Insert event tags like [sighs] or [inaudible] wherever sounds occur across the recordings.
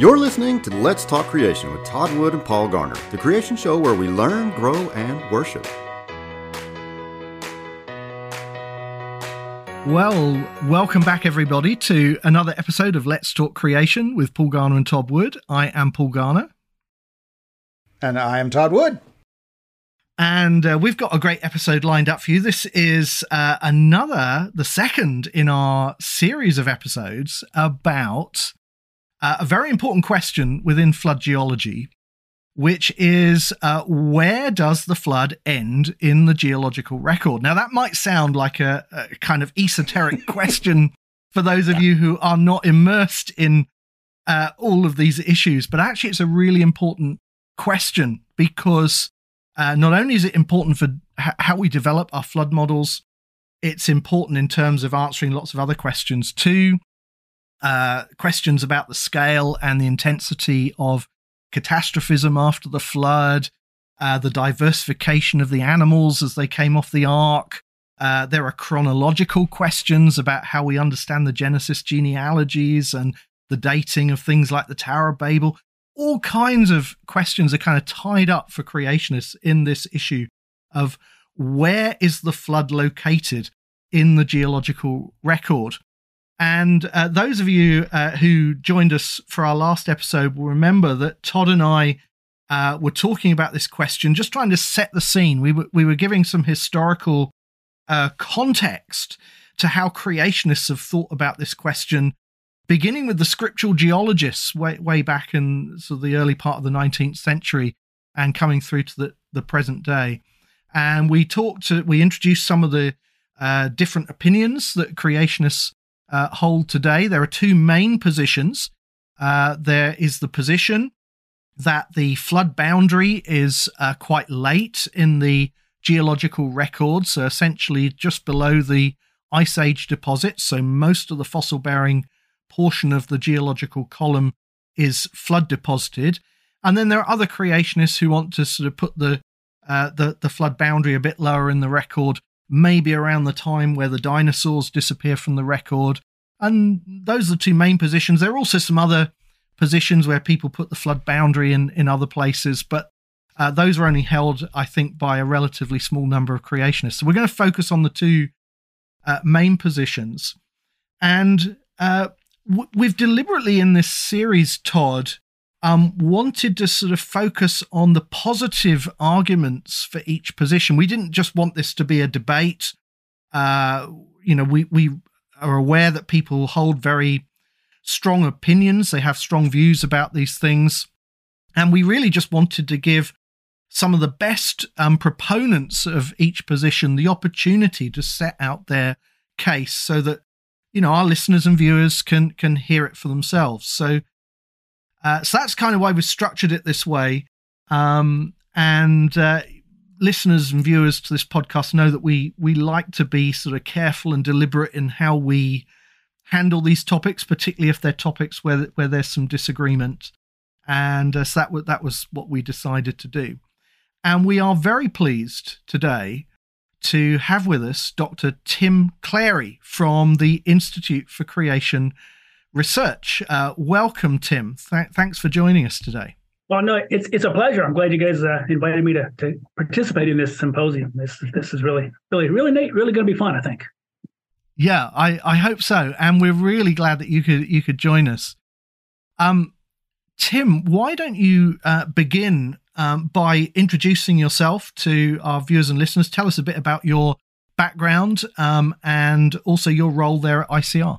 You're listening to Let's Talk Creation with Todd Wood and Paul Garner, the creation show where we learn, grow, and worship. Well, welcome back, everybody, to another episode of Let's Talk Creation with Paul Garner and Todd Wood. I am Paul Garner. And I am Todd Wood. And uh, we've got a great episode lined up for you. This is uh, another, the second in our series of episodes about uh, a very important question within flood geology, which is uh, where does the flood end in the geological record? Now, that might sound like a, a kind of esoteric [laughs] question for those of you who are not immersed in uh, all of these issues, but actually, it's a really important question because uh, not only is it important for h- how we develop our flood models, it's important in terms of answering lots of other questions too uh, questions about the scale and the intensity of catastrophism after the flood, uh, the diversification of the animals as they came off the ark. Uh, there are chronological questions about how we understand the Genesis genealogies and the dating of things like the Tower of Babel. All kinds of questions are kind of tied up for creationists in this issue of where is the flood located in the geological record. And uh, those of you uh, who joined us for our last episode will remember that Todd and I uh, were talking about this question, just trying to set the scene. We were, we were giving some historical uh, context to how creationists have thought about this question, beginning with the scriptural geologists way, way back in sort of the early part of the 19th century and coming through to the, the present day. And we talked, to, we introduced some of the uh, different opinions that creationists uh, hold today. There are two main positions. Uh, there is the position that the flood boundary is uh, quite late in the geological record, so essentially just below the Ice Age deposits. So most of the fossil bearing portion of the geological column is flood deposited. And then there are other creationists who want to sort of put the uh, the the flood boundary a bit lower in the record, maybe around the time where the dinosaurs disappear from the record. And those are the two main positions. There are also some other positions where people put the flood boundary in, in other places, but uh, those are only held, I think, by a relatively small number of creationists. So we're going to focus on the two uh, main positions. And uh, w- we've deliberately in this series, Todd, um, wanted to sort of focus on the positive arguments for each position. We didn't just want this to be a debate. Uh, you know, we we are aware that people hold very strong opinions. They have strong views about these things, and we really just wanted to give some of the best um, proponents of each position the opportunity to set out their case, so that you know our listeners and viewers can can hear it for themselves. So uh, so that's kind of why we structured it this way. Um, and uh, listeners and viewers to this podcast know that we we like to be sort of careful and deliberate in how we handle these topics, particularly if they're topics where where there's some disagreement. And uh, so that w- that was what we decided to do. And we are very pleased today to have with us Dr. Tim Clarey from the Institute for Creation research. Uh, welcome, Tim. Th- thanks for joining us today. Well, no, it's it's a pleasure. I'm glad you guys uh, invited me to, to participate in this symposium. This this is really really really neat. Really going to be fun. I think. Yeah, I, I hope so, and we're really glad that you could you could join us. Um, Tim, why don't you uh, begin um, by introducing yourself to our viewers and listeners? Tell us a bit about your background um, and also your role there at ICR.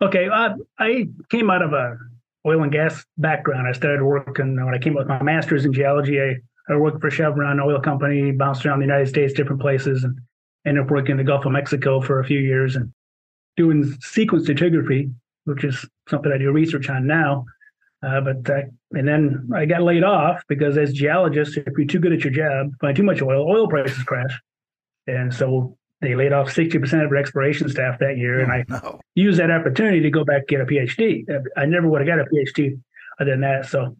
Okay, uh, I came out of a oil and gas background. I started working when I came with my master's in geology. I, I worked for Chevron oil company, bounced around the United States, different places, and ended up working in the Gulf of Mexico for a few years and doing sequence stratigraphy, which is something I do research on now. Uh, but uh, and then I got laid off because as geologists, if you're too good at your job, find too much oil, oil prices crash, and so they laid off 60% of their exploration staff that year. and I no. used that opportunity to go back and get a PhD. I never would have got a PhD other than that. So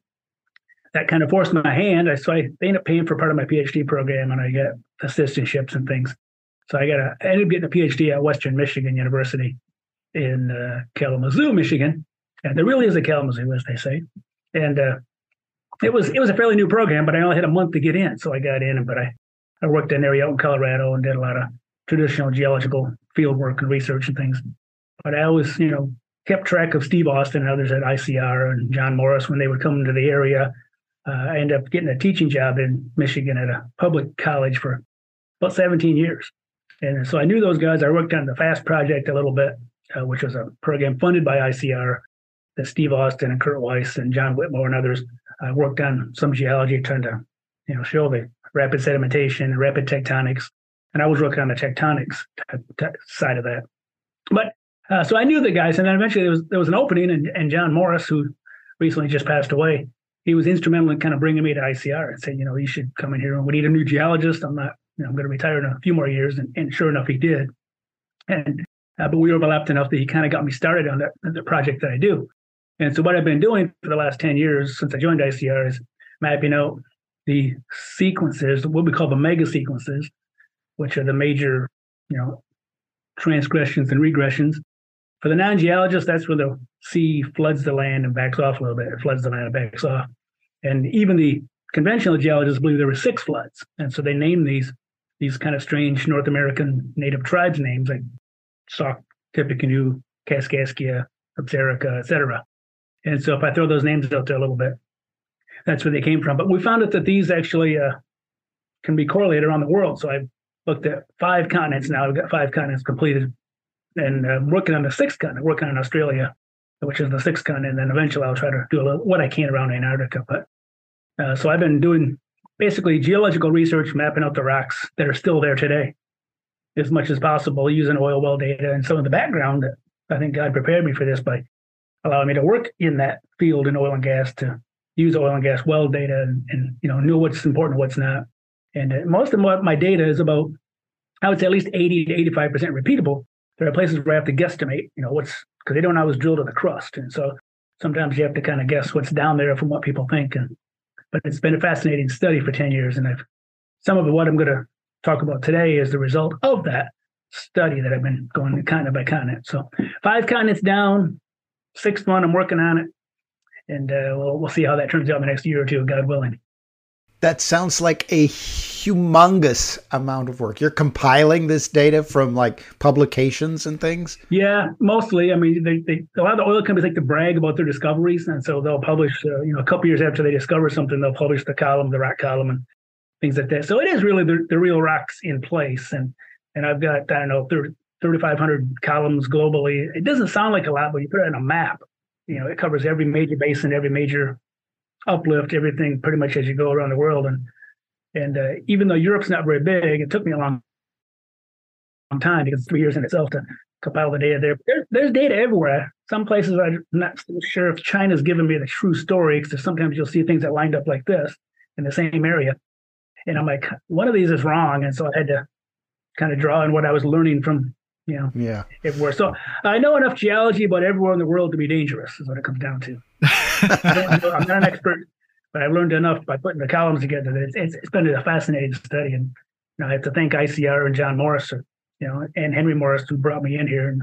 that kind of forced my hand. I, so I ended up paying for part of my PhD program and I got assistantships and things. So I got a, I ended up getting a PhD at Western Michigan University in uh, Kalamazoo, Michigan. And there really is a Kalamazoo, as they say. And uh, it was it was a fairly new program, but I only had a month to get in, so I got in. But I, I worked in an area out in Colorado and did a lot of traditional geological field work and research and things. But I always, you know, kept track of Steve Austin and others at ICR and John Morris when they would come to the area. Uh, I ended up getting a teaching job in Michigan at a public college for about 17 years. And so I knew those guys. I worked on the FAST project a little bit, uh, which was a program funded by ICR that Steve Austin and Kurt Wise and John Whitmore and others uh, worked on some geology trying to, you know, show the rapid sedimentation, and rapid tectonics. And I was working on the tectonics side of that. But uh, so I knew the guys, and then eventually there was there was an opening, and, and John Morris, who recently just passed away, he was instrumental in kind of bringing me to ICR and saying, you know, you should come in here, and we need a new geologist. I'm not, you know, I'm going to retire in a few more years, and, and sure enough, he did. And uh, but we overlapped enough that he kind of got me started on that the project that I do. And so what I've been doing for the last 10 years since I joined ICR is mapping out the sequences, what we call the mega sequences, which are the major, you know, transgressions and regressions for the non-geologist, that's where the sea floods the land and backs off a little bit. It floods the land and backs off. And even the conventional geologists believe there were six floods. And so they named these these kind of strange North American native tribes names like Sauk, Tippecanoe, Kaskaskia, Absaroka, etc. And so if I throw those names out there a little bit, that's where they came from. But we found out that these actually uh, can be correlated around the world. So I've looked at five continents now. I've got five continents completed and uh, working on the sixth continent, working on Australia, which is the sixth continent. And then eventually I'll try to do a little, what I can around Antarctica. But uh, so I've been doing basically geological research, mapping out the rocks that are still there today as much as possible, using oil well data and some of the background that I think God prepared me for this by allowing me to work in that field in oil and gas to use oil and gas well data and, and you know know what's important, what's not. And uh, most of my data is about, I would say at least 80 to 85% repeatable there are places where I have to guesstimate, you know, what's because they don't always drill to the crust. And so sometimes you have to kind of guess what's down there from what people think. And but it's been a fascinating study for 10 years. And I've some of what I'm gonna talk about today is the result of that study that I've been going continent by continent. So five continents down, sixth one, I'm working on it. And uh, we'll, we'll see how that turns out in the next year or two, God willing that sounds like a humongous amount of work. You're compiling this data from like publications and things. Yeah, mostly. I mean, they, they a lot of the oil companies like to brag about their discoveries, and so they'll publish. Uh, you know, a couple years after they discover something, they'll publish the column, the rock column, and things like that. So it is really the, the real rocks in place, and and I've got I don't know 3,500 columns globally. It doesn't sound like a lot, but you put it on a map. You know, it covers every major basin, every major uplift everything pretty much as you go around the world. And and uh, even though Europe's not very big, it took me a long, long time because it's three years in itself to compile the data there. There's, there's data everywhere. Some places I'm not sure if China's given me the true story because sometimes you'll see things that lined up like this in the same area. And I'm like, one of these is wrong. And so I had to kind of draw on what I was learning from, you know, yeah. everywhere. So I know enough geology about everywhere in the world to be dangerous, is what it comes down to. I am not an expert, but I've learned enough by putting the columns together that it's, it's, it's been a fascinating study. And you know, I have to thank ICR and John Morris, or, you know, and Henry Morris who brought me in here. And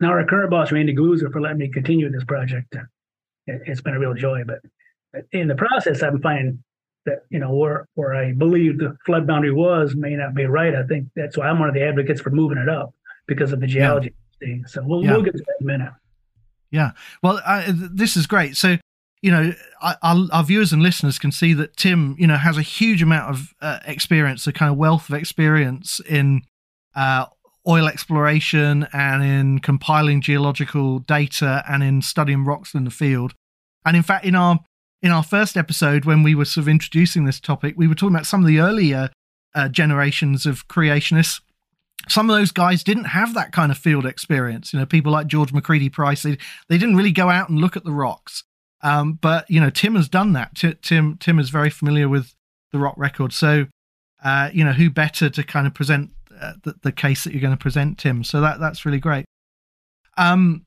now our current boss, Randy Guliuzza for letting me continue this project. It, it's been a real joy. But in the process, I'm finding that you know where where I believe the flood boundary was may not be right. I think that's why I'm one of the advocates for moving it up because of the geology. Yeah. So we'll, yeah. we'll get to that in a minute. Yeah. Well, uh, this is great. So, you know, our, our, viewers and listeners can see that Tim, you know, has a huge amount of uh, experience, a kind of wealth of experience in uh, oil exploration and in compiling geological data and in studying rocks in the field. And in fact, in our in our first episode, when we were sort of introducing this topic, we were talking about some of the earlier uh, generations of creationists some of those guys didn't have that kind of field experience. You know, people like George McCready Price, they, they didn't really go out and look at the rocks. Um, but you know, Tim has done that. T- Tim Tim is very familiar with the rock record. So, uh, you know, who better to kind of present uh, the, the case that you're going to present, Tim? So that that's really great. Um,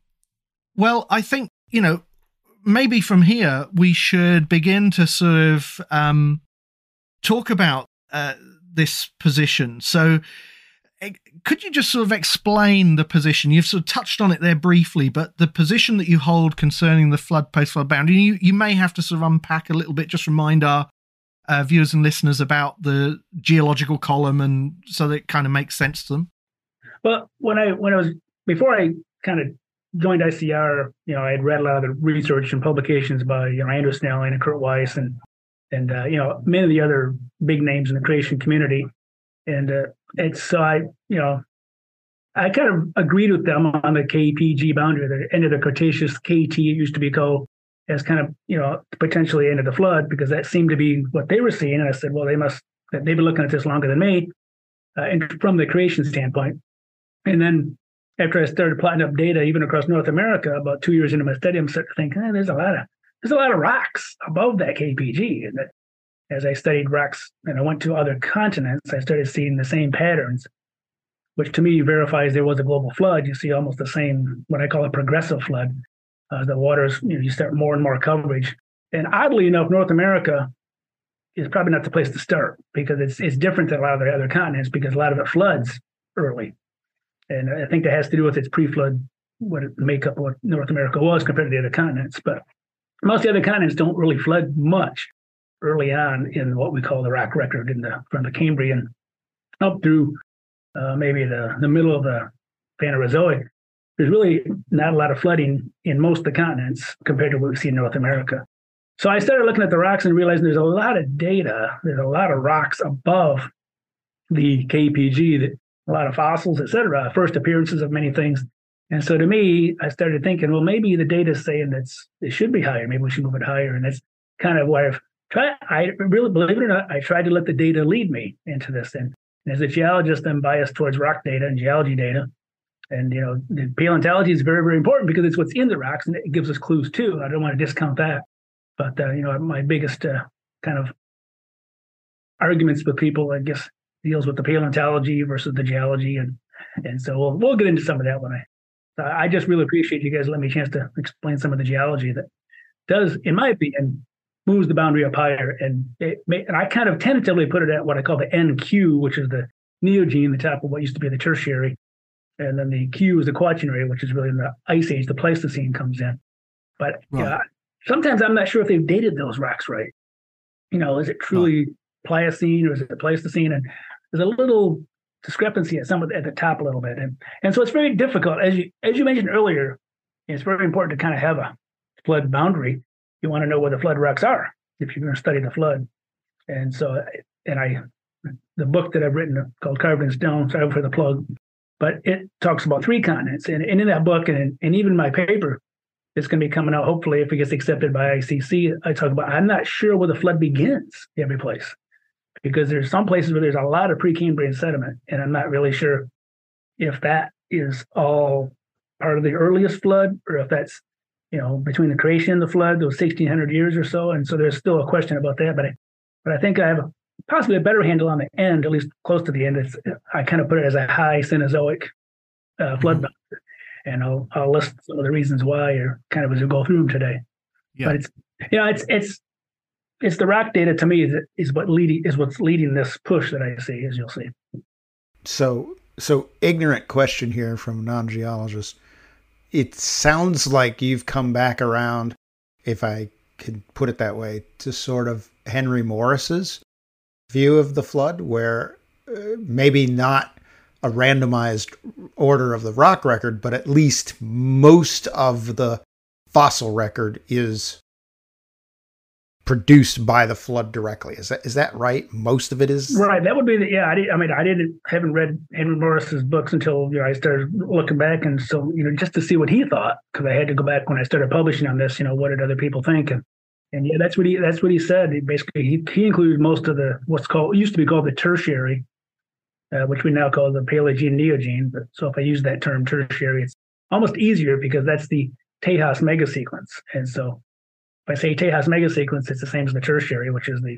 well, I think you know maybe from here we should begin to sort of um, talk about uh, this position. So could you just sort of explain the position? You've sort of touched on it there briefly, but the position that you hold concerning the flood post flood boundary, you, you may have to sort of unpack a little bit, just remind our uh, viewers and listeners about the geological column and so that it kind of makes sense to them. Well, when I when I was before I kind of joined ICR, you know, I had read a lot of the research and publications by you know Andrew Snelling and Kurt Wise and and uh, you know many of the other big names in the creation community, and uh, it's so I you know I kind of agreed with them on the KPG boundary, the end of the Cretaceous KT it used to be called, as kind of you know potentially end of the flood because that seemed to be what they were seeing, and I said, well, they must they've been looking at this longer than me, uh, and from the creation standpoint, and then after I started plotting up data, even across North America, about two years into my study, I'm starting to think, eh, there's a lot of there's a lot of rocks above that KPG. And that as I studied rocks and I went to other continents, I started seeing the same patterns, which to me verifies there was a global flood. You see almost the same, what I call a progressive flood. Uh, the waters, you know, you start more and more coverage. And oddly enough, North America is probably not the place to start because it's it's different than a lot of the other continents because a lot of it floods early. And I think that has to do with its pre-flood, what it, makeup of what North America was compared to the other continents. But most of the other continents don't really flood much early on in what we call the rock record in the from the Cambrian up through uh, maybe the, the middle of the Phanerozoic. There's really not a lot of flooding in most of the continents compared to what we see in North America. So I started looking at the rocks and realizing there's a lot of data, there's a lot of rocks above the KPG that a lot of fossils, et cetera, first appearances of many things. And so to me, I started thinking, well, maybe the data is saying that it should be higher. Maybe we should move it higher. And that's kind of why I've tried. I really believe it or not, I tried to let the data lead me into this. And, and as a geologist, I'm biased towards rock data and geology data. And you know, the paleontology is very, very important because it's what's in the rocks and it gives us clues too. I don't want to discount that. But uh, you know, my biggest uh, kind of arguments with people, I guess, deals with the paleontology versus the geology, and and so we'll we'll get into some of that when I. I just really appreciate you guys letting me a chance to explain some of the geology that does, in my opinion, moves the boundary up higher, and it may, and I kind of tentatively put it at what I call the NQ, which is the Neogene, the top of what used to be the Tertiary, and then the Q is the Quaternary, which is really in the Ice Age, the Pleistocene comes in. But right. sometimes I'm not sure if they've dated those rocks right. You know, is it truly right. Pliocene or is it Pleistocene? And there's a little discrepancy at some at the top a little bit, and and so it's very difficult as you as you mentioned earlier. It's very important to kind of have a flood boundary. You want to know where the flood rocks are if you're going to study the flood, and so and I the book that I've written called Carved in Stone. Sorry for the plug, but it talks about three continents, and, and in that book and and even my paper, it's going to be coming out hopefully if it gets accepted by ICC. I talk about I'm not sure where the flood begins every place because there's some places where there's a lot of Precambrian sediment, and I'm not really sure if that is all part of the earliest flood or if that's you know between the creation and the flood, those 1600 years or so. And so there's still a question about that, but I, but I think I have a, possibly a better handle on the end, at least close to the end. It's I kind of put it as a high Cenozoic uh, flood mm-hmm. and I'll I'll list some of the reasons why, or kind of as we go through them today. Yeah. But it's you know it's it's it's the rock data to me that is what leading is what's leading this push that I see, as you'll see. So, so ignorant question here from a non-geologist. It sounds like you've come back around, if I could put it that way, to sort of Henry Morris's view of the flood, where uh, maybe not a randomized order of the rock record, but at least most of the fossil record is produced by the flood directly. Is that is that right? Most of it is right. That would be the yeah. I, did, I mean, I didn't haven't read Henry Morris's books until you know I started looking back, and so you know just to see what he thought because I had to go back when I started publishing on this. You know, what did other people think? And and yeah, that's what he that's what he said. He basically, he he included most of the what's called used to be called the tertiary, uh, which we now call the Paleogene Neogene. But so if I use that term tertiary, it's almost easier because that's the Tejas mega sequence, and so if I say Tejas megasequence, it's the same as the tertiary, which is the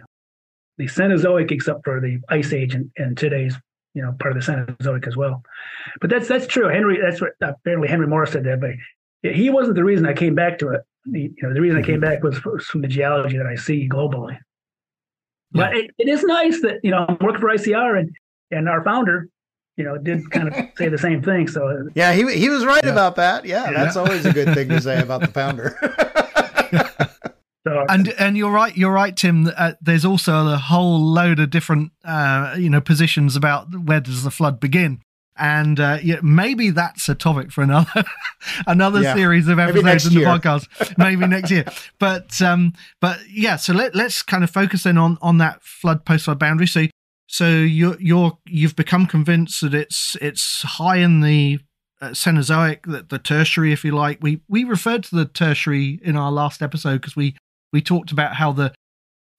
the Cenozoic, except for the Ice Age and, and today's you know part of the Cenozoic as well. But that's that's true. Henry, that's what uh, apparently Henry Morris said that, but he wasn't the reason I came back to it. The, you know, the reason I came mm-hmm. back was from the geology that I see globally. Yeah. But it, it is nice that you know I'm working for ICR and and our founder you know, did kind of say the same thing. So yeah, he he was right yeah. about that. Yeah, that's always a good thing to say about the founder. [laughs] so, and and you're right, you're right, Tim. Uh, there's also a whole load of different, uh, you know, positions about where does the flood begin and uh, yeah, maybe that's a topic for another [laughs] another yeah. series of episodes in the year. [laughs] podcast, maybe next year. But um, but yeah, so let let's kind of focus in on on that flood post flood boundary. So so you're you're you've become convinced that it's it's high in the uh, Cenozoic, the, the tertiary, if you like. We we referred to the tertiary in our last episode because we we talked about how the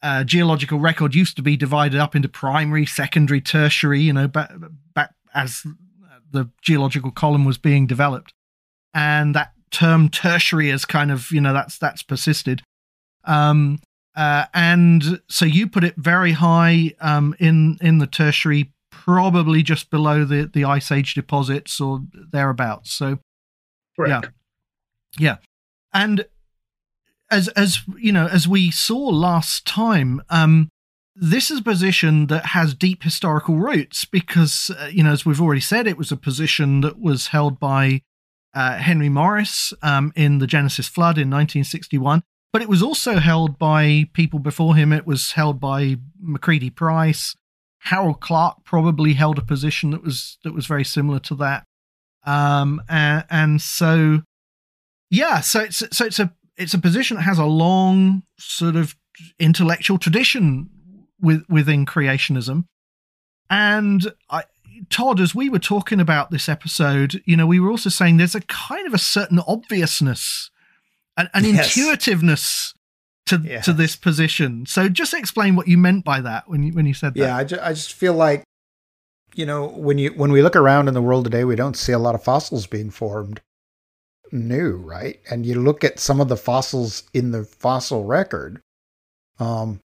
uh, geological record used to be divided up into primary, secondary, tertiary. You know, back back as the geological column was being developed, and that term tertiary is kind of you know that's that's persisted. Um, uh, and so you put it very high um, in in the tertiary, probably just below the the ice age deposits or thereabouts. So, Correct. yeah, yeah, and as as you know, as we saw last time, um, this is a position that has deep historical roots because, uh, you know, as we've already said, it was a position that was held by uh, Henry Morris um, in the Genesis flood in 1961. But it was also held by people before him. It was held by McCready Price. Harold Clark probably held a position that was that was very similar to that. Um, and, and so, yeah, so it's so it's a it's a position that has a long sort of intellectual tradition with, within creationism. And I, Todd, as we were talking about this episode, you know, we were also saying there's a kind of a certain obviousness, an, an yes. intuitiveness to yes. to this position. So just explain what you meant by that when you when you said that. Yeah, I, ju- I just feel like you know when you when we look around in the world today, we don't see a lot of fossils being formed new, right? And you look at some of the fossils in the fossil record. Um,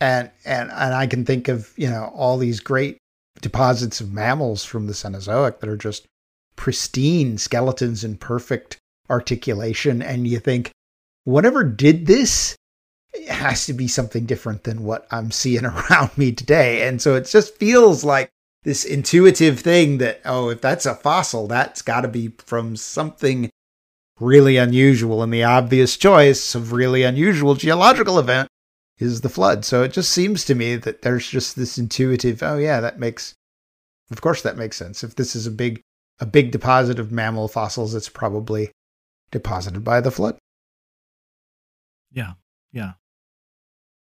and and and I can think of you know all these great deposits of mammals from the Cenozoic that are just pristine skeletons in perfect articulation, and you think whatever did this it has to be something different than what I'm seeing [laughs] around me today, and so it just feels like this intuitive thing that oh if that's a fossil that's got to be from something really unusual and the obvious choice of really unusual geological event is the flood. So it just seems to me that there's just this intuitive, oh yeah, that makes of course that makes sense. If this is a big a big deposit of mammal fossils, it's probably deposited by the flood. Yeah. Yeah.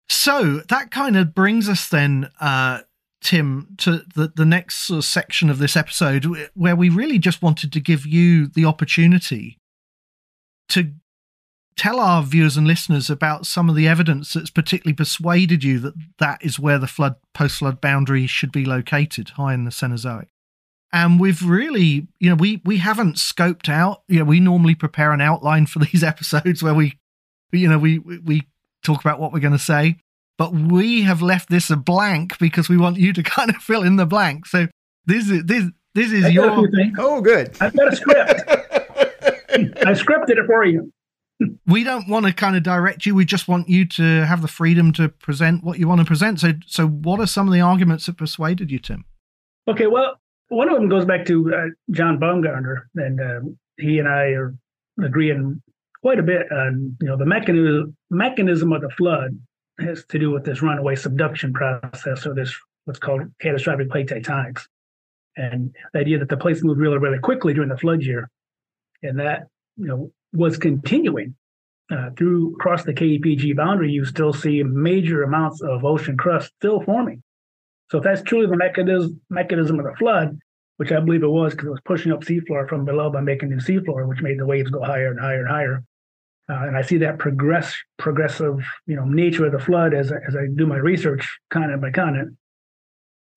So that kind of brings us then uh Tim, to the, the next sort of section of this episode where we really just wanted to give you the opportunity to tell our viewers and listeners about some of the evidence that's particularly persuaded you that that is where the flood post flood boundary should be located, high in the Cenozoic. And we've really, you know, we we haven't scoped out. You know, we normally prepare an outline for [laughs] these episodes where we, you know, we we talk about what we're going to say, but we have left this a blank because we want you to [laughs] kind of fill in the blank. So this is this this is your. Oh, good. I've got a script. [laughs] I scripted it for you we don't want to kind of direct you. We just want you to have the freedom to present what you want to present. So, so what are some of the arguments that persuaded you, Tim? Okay, well, one of them goes back to uh, John Baumgardner, and uh, he and I are agreeing quite a bit on you know the mechanism mechanism of the flood has to do with this runaway subduction process, or this what's called catastrophic plate tectonics, and the idea that the plates moved really really quickly during the flood year, and that you know was continuing uh, through across the KPG boundary, you still see major amounts of ocean crust still forming. So if that's truly the mechanism mechanism of the flood, which I believe it was because it was pushing up seafloor from below by making new seafloor, which made the waves go higher and higher and higher. Uh, and I see that progress progressive, you know, nature of the flood as as I do my research continent by continent.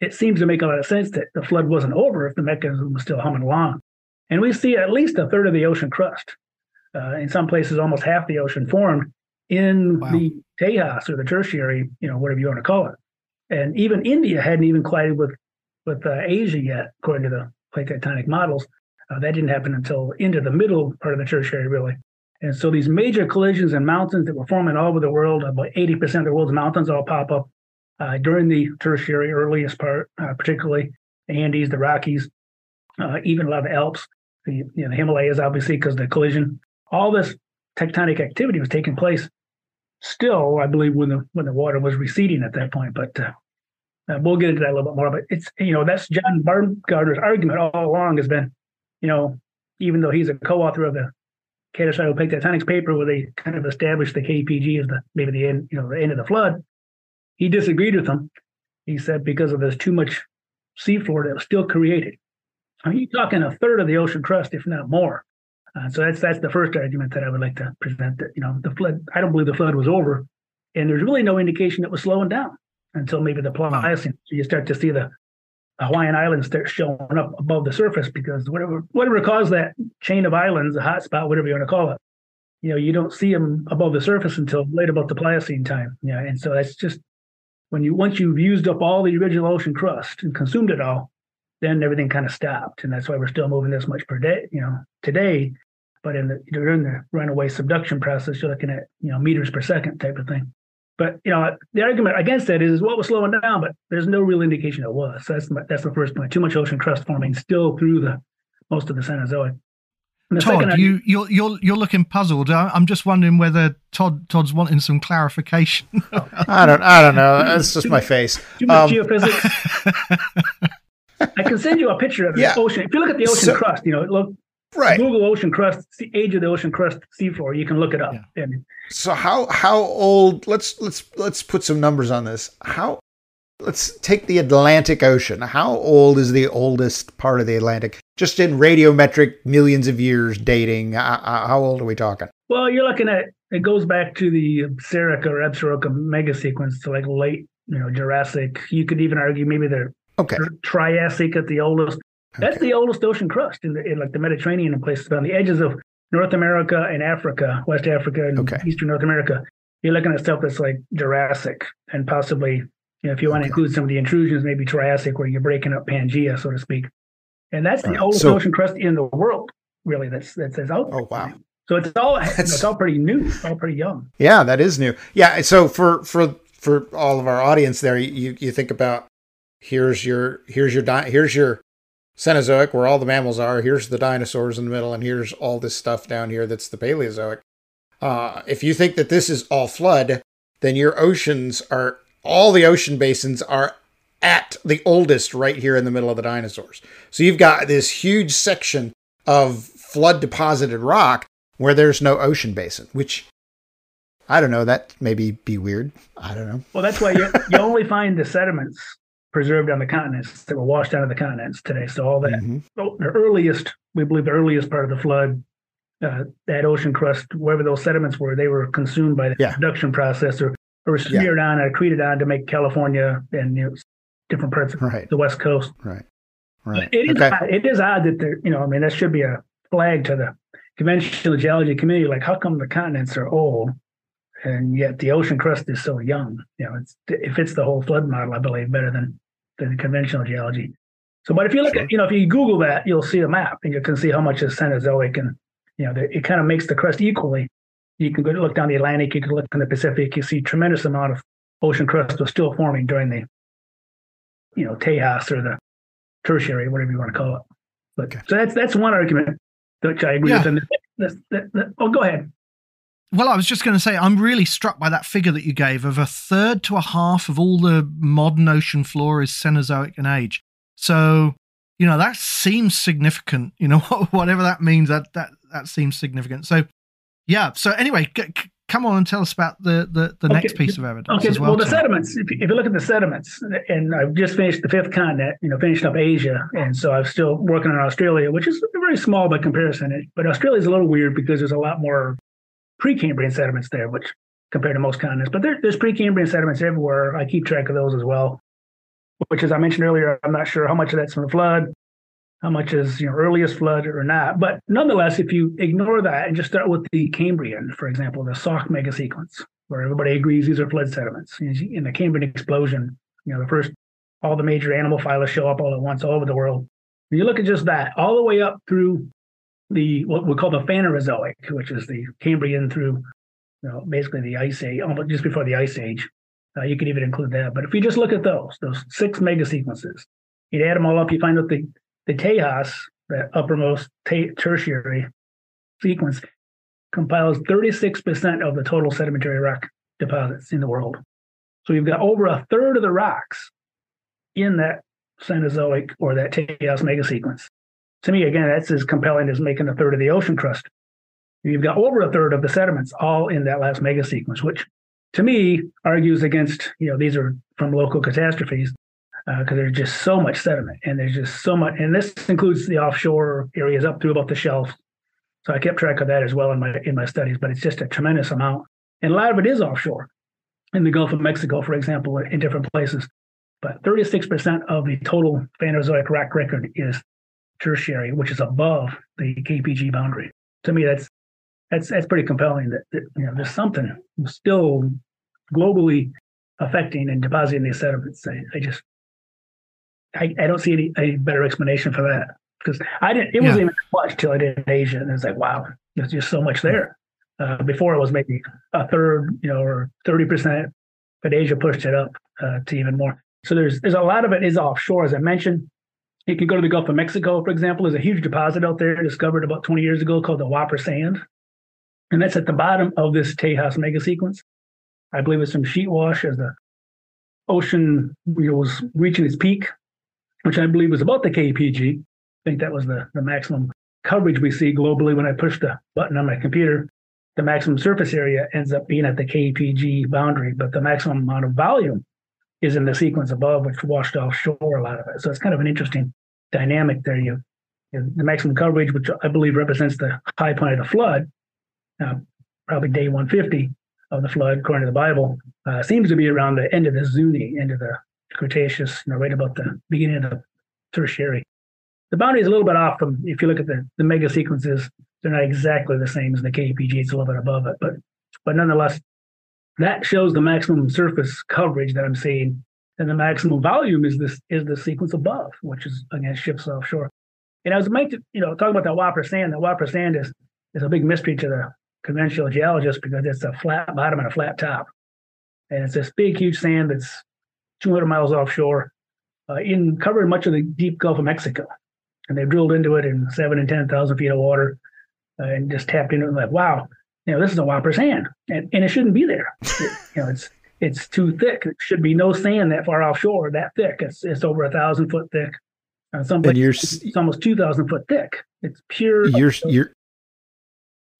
It seems to make a lot of sense that the flood wasn't over if the mechanism was still humming along. And we see at least a third of the ocean crust uh, in some places almost half the ocean formed in wow. the Tejas or the tertiary, you know, whatever you want to call it. And even India hadn't even collided with with uh, Asia yet, according to the plate tectonic models. Uh, that didn't happen until into the middle part of the tertiary, really. And so these major collisions and mountains that were forming all over the world, about 80% of the world's mountains all pop up uh, during the tertiary earliest part, uh, particularly. The Andes, the Rockies, uh, even a lot of Alps, the, you know, the Himalayas, obviously, because the collision. All this tectonic activity was taking place still, I believe, when the when the water was receding at that point. But uh, uh, we'll get into that a little bit more. But it's you know that's John Baumgardner's argument all along has been, you know, even though he's a co-author of the catastrophic plate tectonics paper where they kind of established the KPG as the maybe the end you know the end of the flood, he disagreed with them. He said because of there's too much seafloor that was still created. I mean, you're talking a third of the ocean crust, if not more. Uh, so that's that's the first argument that I would like to present. That you know the flood. I don't believe the flood was over, and there's really no indication it was slowing down until maybe the Pliocene. So you start to see the Hawaiian Islands start showing up above the surface because whatever whatever caused that chain of islands, a hotspot, whatever you want to call it, you know, you don't see them above the surface until late about the Pliocene time. Yeah, and so that's just when you once you've used up all the original ocean crust and consumed it all, then everything kind of stopped, and that's why we're still moving this much per day. You know, today but in the during the runaway subduction process, you're looking at you know meters per second type of thing. But you know the argument against that is what was slowing down, but there's no real indication it was. So that's the, that's the first point. Too much ocean crust forming still through the most of the Cenozoic. The Todd, you you're you're you're looking puzzled. I'm just wondering whether Todd Todd's wanting some clarification. [laughs] I don't I don't know. That's just my face. Too much um, geophysics. [laughs] I can send you a picture of the yeah. ocean. If you look at the ocean so, crust, you know, look right. Google ocean crust, the age of the ocean crust seafloor. You can look it up. Yeah. so how how old? Let's let's let's put some numbers on this. How? Let's take the Atlantic Ocean. How old is the oldest part of the Atlantic? Just in radiometric millions of years dating. Uh, uh, how old are we talking? Well, you're looking at it goes back to the Absaroka or Absaroka mega sequence to like late, you know, Jurassic. You could even argue maybe they're okay. Triassic at the oldest. That's the oldest ocean crust in, the, in like the Mediterranean and places on the edges of North America and Africa, West Africa and okay. Eastern North America. You're looking at stuff that's like Jurassic and possibly, you know, if you want to include some of the intrusions, maybe Triassic, where you're breaking up Pangea, so to speak. And that's the oldest so, ocean crust in the world, really. That's that's, that's out there. Oh wow! So it's all it's all pretty new. It's all pretty young. Yeah, that is new. Yeah. So for for for all of our audience there, you you think about here's your here's your here's your Cenozoic, where all the mammals are. Here's the dinosaurs in the middle, and here's all this stuff down here that's the Paleozoic. Uh, if you think that this is all flood, then your oceans are all the ocean basins are at the oldest right here in the middle of the dinosaurs. So you've got this huge section of flood deposited rock where there's no ocean basin, which I don't know, that maybe be weird. I don't know. Well, that's why you, you only find the sediments preserved on the continents that were washed out of the continents today. So all that, mm-hmm. the earliest, we believe the earliest part of the flood, uh, that ocean crust, wherever those sediments were, they were consumed by the yeah. production process or, or smeared yeah. on or accreted on to make California and you know, different parts of right. the West Coast. Right. Right. It is, okay. odd, it is odd that there, you know, I mean, that should be a flag to the conventional geology community. Like, how come the continents are old and yet the ocean crust is so young? You know, it's, it fits the whole flood model, I believe, better than than conventional geology. So, but if you look sure. at, you know, if you Google that, you'll see a map and you can see how much is Cenozoic and, you know, it kind of makes the crust equally. You can go look down the Atlantic, you can look in the Pacific, you see tremendous amount of ocean crust was still forming during the, you know, Tejas or the tertiary, whatever you want to call it. But okay. so that's that's one argument which I agree yeah. with. And oh, go ahead. Well, I was just going to say, I'm really struck by that figure that you gave of a third to a half of all the modern ocean floor is Cenozoic in age. So, you know, that seems significant. You know, [laughs] whatever that means, that that that seems significant. So, yeah. So, anyway, g- come on and tell us about the the, the okay. next piece of evidence. Okay. As well, well the sediments. If you, if you look at the sediments, and I've just finished the fifth continent. You know, finished up Asia, and so I'm still working on Australia, which is very small by comparison. But Australia is a little weird because there's a lot more Precambrian sediments there, which compared to most continents, but there, there's Precambrian sediments everywhere. I keep track of those as well. Which, as I mentioned earlier, I'm not sure how much of that's from the flood, how much is you know earliest flood or not. But nonetheless, if you ignore that and just start with the Cambrian, for example, the Sauk megasequence, where everybody agrees these are flood sediments. In the Cambrian explosion, you know, the first all the major animal phyla show up all at once all over the world. You look at just that, all the way up through the what we call the Phanerozoic, which is the Cambrian through you know, basically the Ice Age, almost just before the Ice Age. Uh, you could even include that. But if you just look at those, those six mega sequences, you'd add them all up, you find out the, the Tejas, that uppermost tertiary sequence, compiles 36% of the total sedimentary rock deposits in the world. So you've got over a third of the rocks in that Cenozoic or that Tejas megasequence. To me, again, that's as compelling as making a third of the ocean crust. You've got over a third of the sediments all in that last mega sequence, which to me argues against, you know, these are from local catastrophes because uh, there's just so much sediment and there's just so much, and this includes the offshore areas up through about the shelf. So I kept track of that as well in my in my studies, but it's just a tremendous amount, and a lot of it is offshore, in the Gulf of Mexico, for example, in different places. But 36% of the total Phanerozoic rock record is tertiary, which is above the KPG boundary. To me, that's that's that's pretty compelling. That, that you know, there's something still globally affecting and depositing these sediments. I, I just I, I don't see any, any better explanation for that because I didn't. It wasn't even much till I did Asia, and it's like wow, there's just so much there. Uh, before it was maybe a third, you know, or thirty percent, but Asia pushed it up uh, to even more. So there's there's a lot of it is offshore, as I mentioned. You can go to the Gulf of Mexico, for example. There's a huge deposit out there discovered about 20 years ago called the Whopper Sand, and that's at the bottom of this Tejas mega sequence. I believe it's some sheet wash as the ocean you know, was reaching its peak which I believe was about the KPG. I think that was the, the maximum coverage we see globally when I push the button on my computer. The maximum surface area ends up being at the KPG boundary, but the maximum amount of volume is in the sequence above, which washed offshore a lot of it. So it's kind of an interesting dynamic there. You, you the maximum coverage, which I believe represents the high point of the flood, uh, probably day 150 of the flood, according to the Bible, uh, seems to be around the end of the Zuni, end of the Cretaceous, you know, right about the beginning of the Tertiary. The boundary is a little bit off from if you look at the, the mega sequences, they're not exactly the same as the KPG, it's a little bit above it, but but nonetheless, that shows the maximum surface coverage that I'm seeing. And the maximum volume is this is the sequence above, which is again ships offshore. And I was to, you know, talking about that Whopper sand. That Whopper sand is is a big mystery to the conventional geologist because it's a flat bottom and a flat top. And it's this big, huge sand that's 200 miles offshore, uh, in covering much of the deep Gulf of Mexico. And they drilled into it in seven and 10,000 feet of water uh, and just tapped into it and like, wow, you know, this is a whopper sand. And, and it shouldn't be there. [laughs] It, you know, it's it's too thick. It should be no sand that far offshore, that thick. It's, it's over a thousand foot thick. Uh, some places, you're, it's almost 2,000 foot thick. It's pure. You're, you're,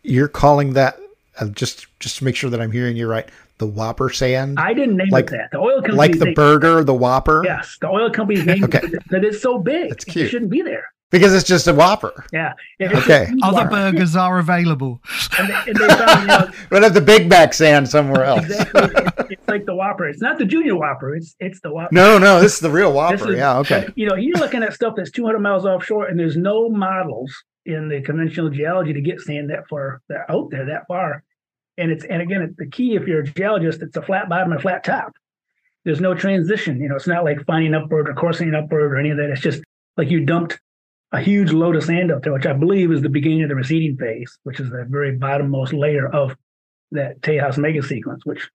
you're calling that uh, just just to make sure that I'm hearing you right the Whopper sand? I didn't name like, it that. The oil company like the burger, the Whopper. Yes, the oil company's name [laughs] okay. that it's so big. It's cute. It shouldn't be there because it's just a Whopper. Yeah. Okay. Other burgers are available. And they, and they found, you know, [laughs] but have the Big Mac sand somewhere else. exactly. It's, it's, like the Whopper. It's not the Junior Whopper. It's it's the Whopper. No, no, this is the real Whopper. Is, yeah. Okay. You know, you're looking at stuff that's 200 miles offshore, and there's no models in the conventional geology to get sand that far that out there that far. And it's and again, the key if you're a geologist, it's a flat bottom and a flat top. There's no transition. You know, it's not like fining upward or coursing upward or any of that. It's just like you dumped a huge load of sand up there, which I believe is the beginning of the receding phase, which is the very bottommost layer of that Tejas mega sequence, which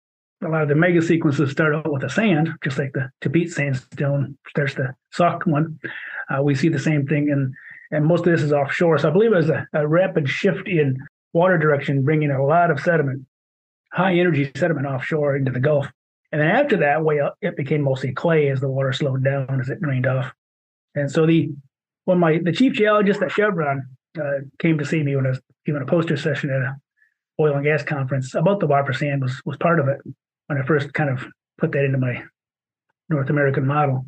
a lot of the mega sequences start out with the sand, just like the Tapeats sandstone starts the Sauk one. Uh, we see the same thing, and and most of this is offshore. So I believe there's a, a rapid shift in water direction, bringing a lot of sediment, high energy sediment offshore into the Gulf. And then after that, way up, it became mostly clay as the water slowed down as it drained off. And so the when my the chief geologist at Chevron uh, came to see me when I was giving a poster session at a oil and gas conference about the Whopper sand was was part of it when I first kind of put that into my North American model.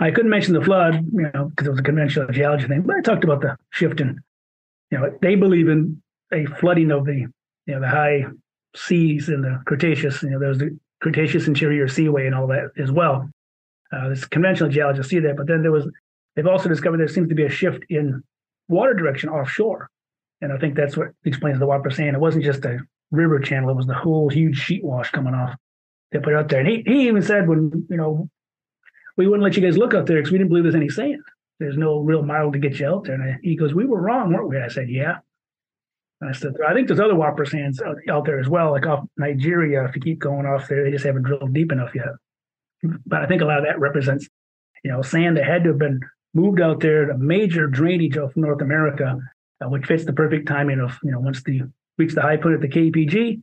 I couldn't mention the flood, you know, because it was a conventional geology thing, but I talked about the shift in, you know, they believe in a flooding of the you know the high seas in the Cretaceous. You know, there's the Cretaceous interior seaway and all that as well. Uh, this conventional geologists see that, but then there was they've also discovered there seems to be a shift in water direction offshore, and I think that's what explains the Whopper sand. It wasn't just a river channel; it was the whole huge sheet wash coming off. They put out there, and he he even said when you know we wouldn't let you guys look out there because we didn't believe there's any sand. There's no real model to get you out there. And I, he goes, "We were wrong, weren't we?" I said, "Yeah." I said, I think there's other Whopper sands out, out, there as well, like off Nigeria. If you keep going off there, they just haven't drilled deep enough yet. But I think a lot of that represents you know, sand that had to have been moved out there, a major drainage of North America, uh, which fits the perfect timing of, you know, once the reach the high point at the KPG,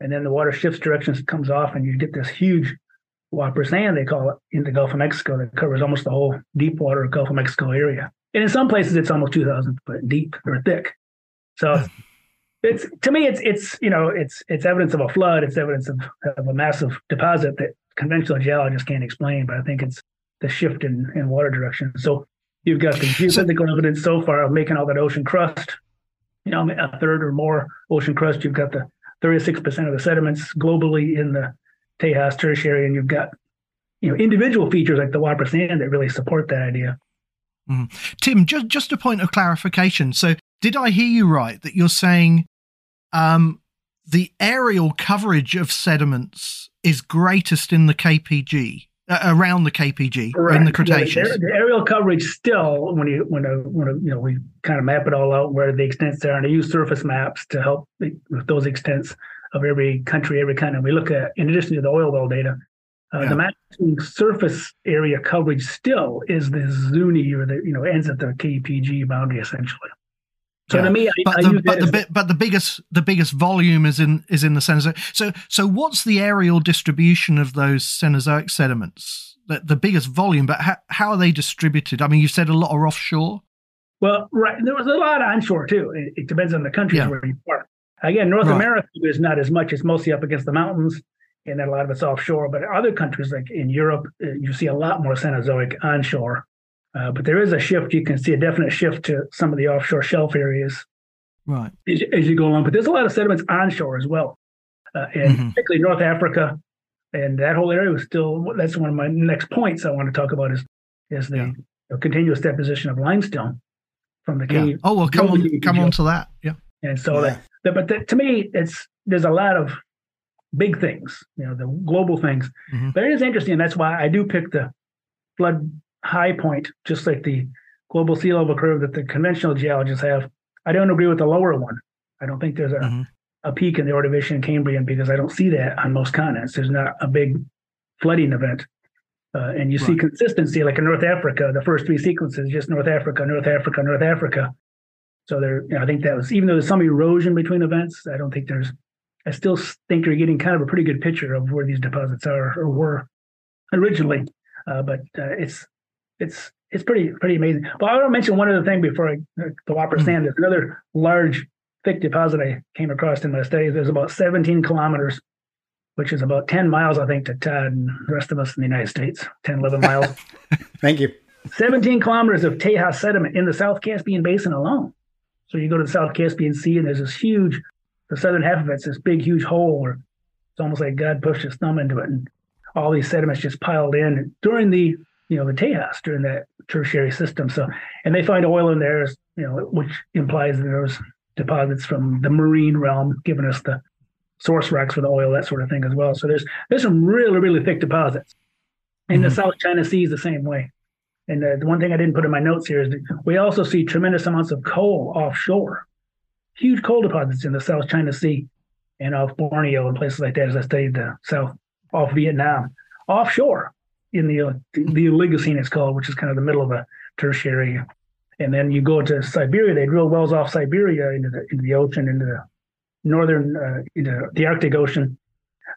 and then the water shifts directions, comes off, and you get this huge whopper sand, they call it, in the Gulf of Mexico that covers almost the whole deep water Gulf of Mexico area. And in some places, it's almost 2,000 foot deep or thick. So [laughs] it's to me, it's it's you know, it's it's evidence of a flood. It's evidence of, of a massive deposit that conventional geologists can't explain. But I think it's the shift in, in water direction. So you've got the geophysical evidence so far of making all that ocean crust, you know, a third or more ocean crust. You've got the 36% of the sediments globally in the Tejas tertiary, and you've got, you know, individual features like the Whopper sand that really support that idea. Mm. Tim, just just a point of clarification. So, did I hear you right that you're saying um, the areal coverage of sediments is greatest in the KPG? Uh, around the KPG in the Cretaceous. Yeah, the, the, areal coverage still, when you when a, when a, you know we kind of map it all out where the extents are, and I use surface maps to help with those extents of every country, every continent. We look at in addition to the oil well data. Uh, yeah. The maximum surface area coverage still is the Zuni, or the you know ends at the KPG boundary essentially. So yeah. to me, I, but, the, but the, but the biggest the biggest volume is in is in the Cenozoic. So so what's the areal distribution of those Cenozoic sediments? The, the biggest volume, but how, how are they distributed? I mean, you said a lot are offshore. Well, right, there was a lot onshore too. It, it depends on the countries yeah. where you are. Again, North right. America is not as much; it's mostly up against the mountains, and then a lot of it's offshore. But other countries, like in Europe, uh, you see a lot more Cenozoic onshore. Uh, but there is a shift. You can see a definite shift to some of the offshore shelf areas, right, as, as you go along. But there's a lot of sediments onshore as well, uh, and mm-hmm. particularly North Africa, and that whole area was still. That's one of my next points I want to talk about is is the yeah. continuous deposition of limestone from the cave. Yeah. Oh well, come on, come on to that. Yeah, and so yeah. that, but the, to me, it's there's a lot of big things, you know, the global things. Mm-hmm. But it is interesting. And that's why I do pick the flood high point, just like the global sea level curve that the conventional geologists have. I don't agree with the lower one. I don't think there's a, mm-hmm. a peak in the Ordovician Cambrian because I don't see that on most continents. There's not a big flooding event. Uh, and you right. see consistency, like in North Africa, the first three sequences, just North Africa, North Africa, North Africa. So there, you know, I think that was, even though there's some erosion between events, I don't think there's, I still think you're getting kind of a pretty good picture of where these deposits are or were originally. Uh, but uh, it's it's it's pretty pretty amazing. But I want to mention one other thing before I the Whopper mm-hmm. Sand. There's another large thick deposit I came across in my studies. There's about 17 kilometers, which is about 10 miles, I think, to Todd and the rest of us in the United States. 10, 11 miles. [laughs] Thank you. 17 kilometers of Tejas sediment in the South Caspian Basin alone. So you go to the South Caspian Sea, and there's this huge, the southern half of it's this big, huge hole where it's almost like God pushed his thumb into it, and all these sediments just piled in during the you know, the Tejas during that tertiary system. So, and they find oil in there, you know, which implies that there's deposits from the marine realm, giving us the source rocks for the oil, that sort of thing as well. So there's there's some really really thick deposits. In mm-hmm. the South China Sea is the same way. And the, the one thing I didn't put in my notes here is we also see tremendous amounts of coal offshore, huge coal deposits in the South China Sea and off Borneo and places like that. As I studied the South off Vietnam, offshore in the uh, the Oligocene it's called, which is kind of the middle of the tertiary. And then you go to Siberia. They drill wells off Siberia into the into the ocean, into the northern uh, into the Arctic Ocean.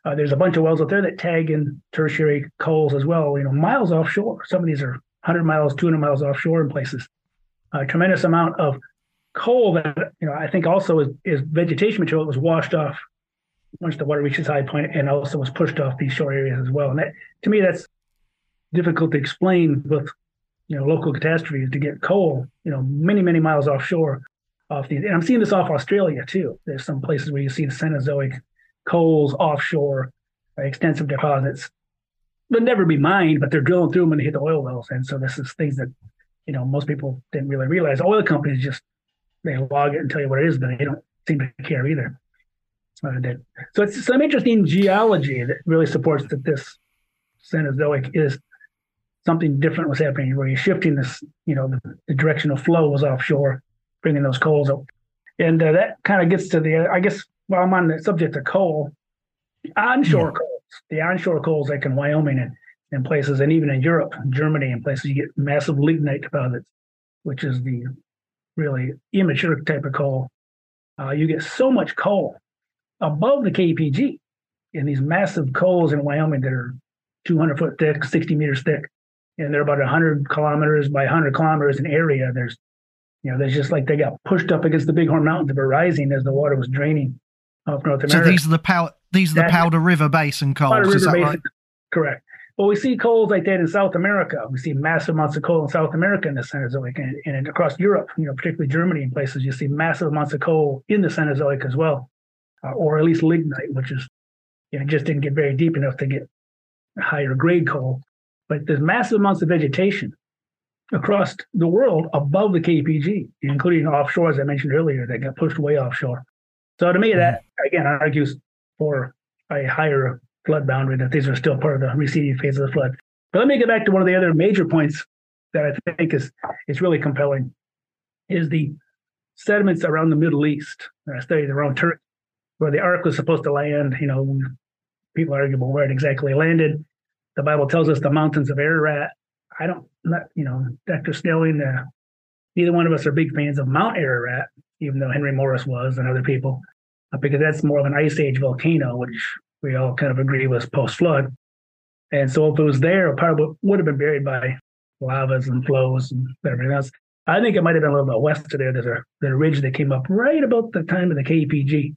Uh, there's a bunch of wells out there that tag in tertiary coals as well. You know, miles offshore. Some of these are 100 miles, 200 miles offshore in places. A tremendous amount of coal that you know I think also is, is vegetation material that was washed off once the water reaches high point and also was pushed off these shore areas as well. And that to me that's difficult to explain with you know local catastrophes to get coal you know many many miles offshore off these and i'm seeing this off australia too. There's some places where you see the cenozoic coals offshore uh, extensive deposits. They'll never be mined but they're drilling through them when they hit the oil wells. And so this is things that you know most people didn't really realize. Oil companies just they log it and tell you what it is but they don't seem to care either. So it's some interesting geology that really supports that this Cenozoic is something different was happening where you're shifting this, you know, the, the direction of flow was offshore, bringing those coals up. And uh, that kind of gets to the, I guess, while I'm on the subject of coal, onshore mm. coals, the onshore coals like in Wyoming and in places, and even in Europe, Germany, and places, you get massive lignite deposits, which is the really immature type of coal. Uh, you get so much coal above the KPG in these massive coals in Wyoming that are 200 foot thick, 60 meters thick, and they're about 100 kilometers by 100 kilometers in area. There's, you know, there's just like they got pushed up against the Bighorn Mountains that were rising as the water was draining off North America. So these are the pow- these are the Powder River Basin coals. Powder is River that Basin, right? correct. But we see coals like that in South America. We see massive amounts of coal in South America in the Cenozoic and, and across Europe, you know, particularly Germany and places, you see massive amounts of coal in the Cenozoic as well, uh, or at least lignite, which is, you know, just didn't get very deep enough to get higher grade coal. But there's massive amounts of vegetation across the world above the KPG, including offshore, as I mentioned earlier, that got pushed way offshore. So to me, mm-hmm. that again argues for a higher flood boundary that these are still part of the receding phase of the flood. But let me get back to one of the other major points that I think is is really compelling is the sediments around the Middle East. I studied around Turkey, where the ark was supposed to land. You know, people argue about where it exactly landed. The Bible tells us the mountains of Ararat. I don't, not, you know, Dr. Snelling, uh, neither one of us are big fans of Mount Ararat, even though Henry Morris was and other people, uh, because that's more of an ice age volcano, which we all kind of agree was post flood. And so if it was there, it probably would have been buried by lavas and flows and everything else. I think it might have been a little bit west of there. There's a, there's a ridge that came up right about the time of the KPG,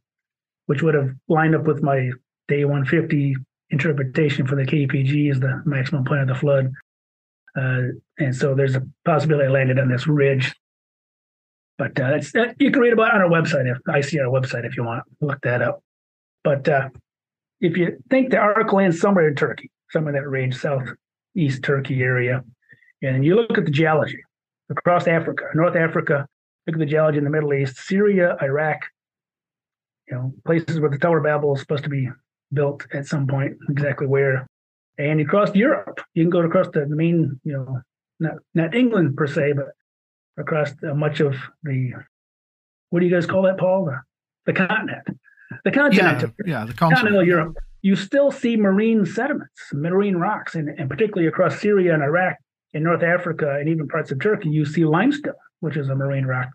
which would have lined up with my day 150 interpretation for the KPG is the maximum point of the flood. Uh, and so there's a possibility I landed on this ridge. But uh, it's, uh, you can read about it on our website, if I see our website if you want look that up. But uh, if you think the ark lands somewhere in Turkey, somewhere in that range, southeast Turkey area, and you look at the geology across Africa, North Africa, look at the geology in the Middle East, Syria, Iraq, you know, places where the Tower of Babel is supposed to be built at some point, exactly where. And across Europe, you can go across the main, you know, not not England per se, but across uh, much of the, what do you guys call that, Paul? The, the continent, the continent, Yeah, of yeah, the continental continent. Europe. You still see marine sediments, marine rocks, and, and particularly across Syria and Iraq, in North Africa, and even parts of Turkey, you see limestone, which is a marine rock,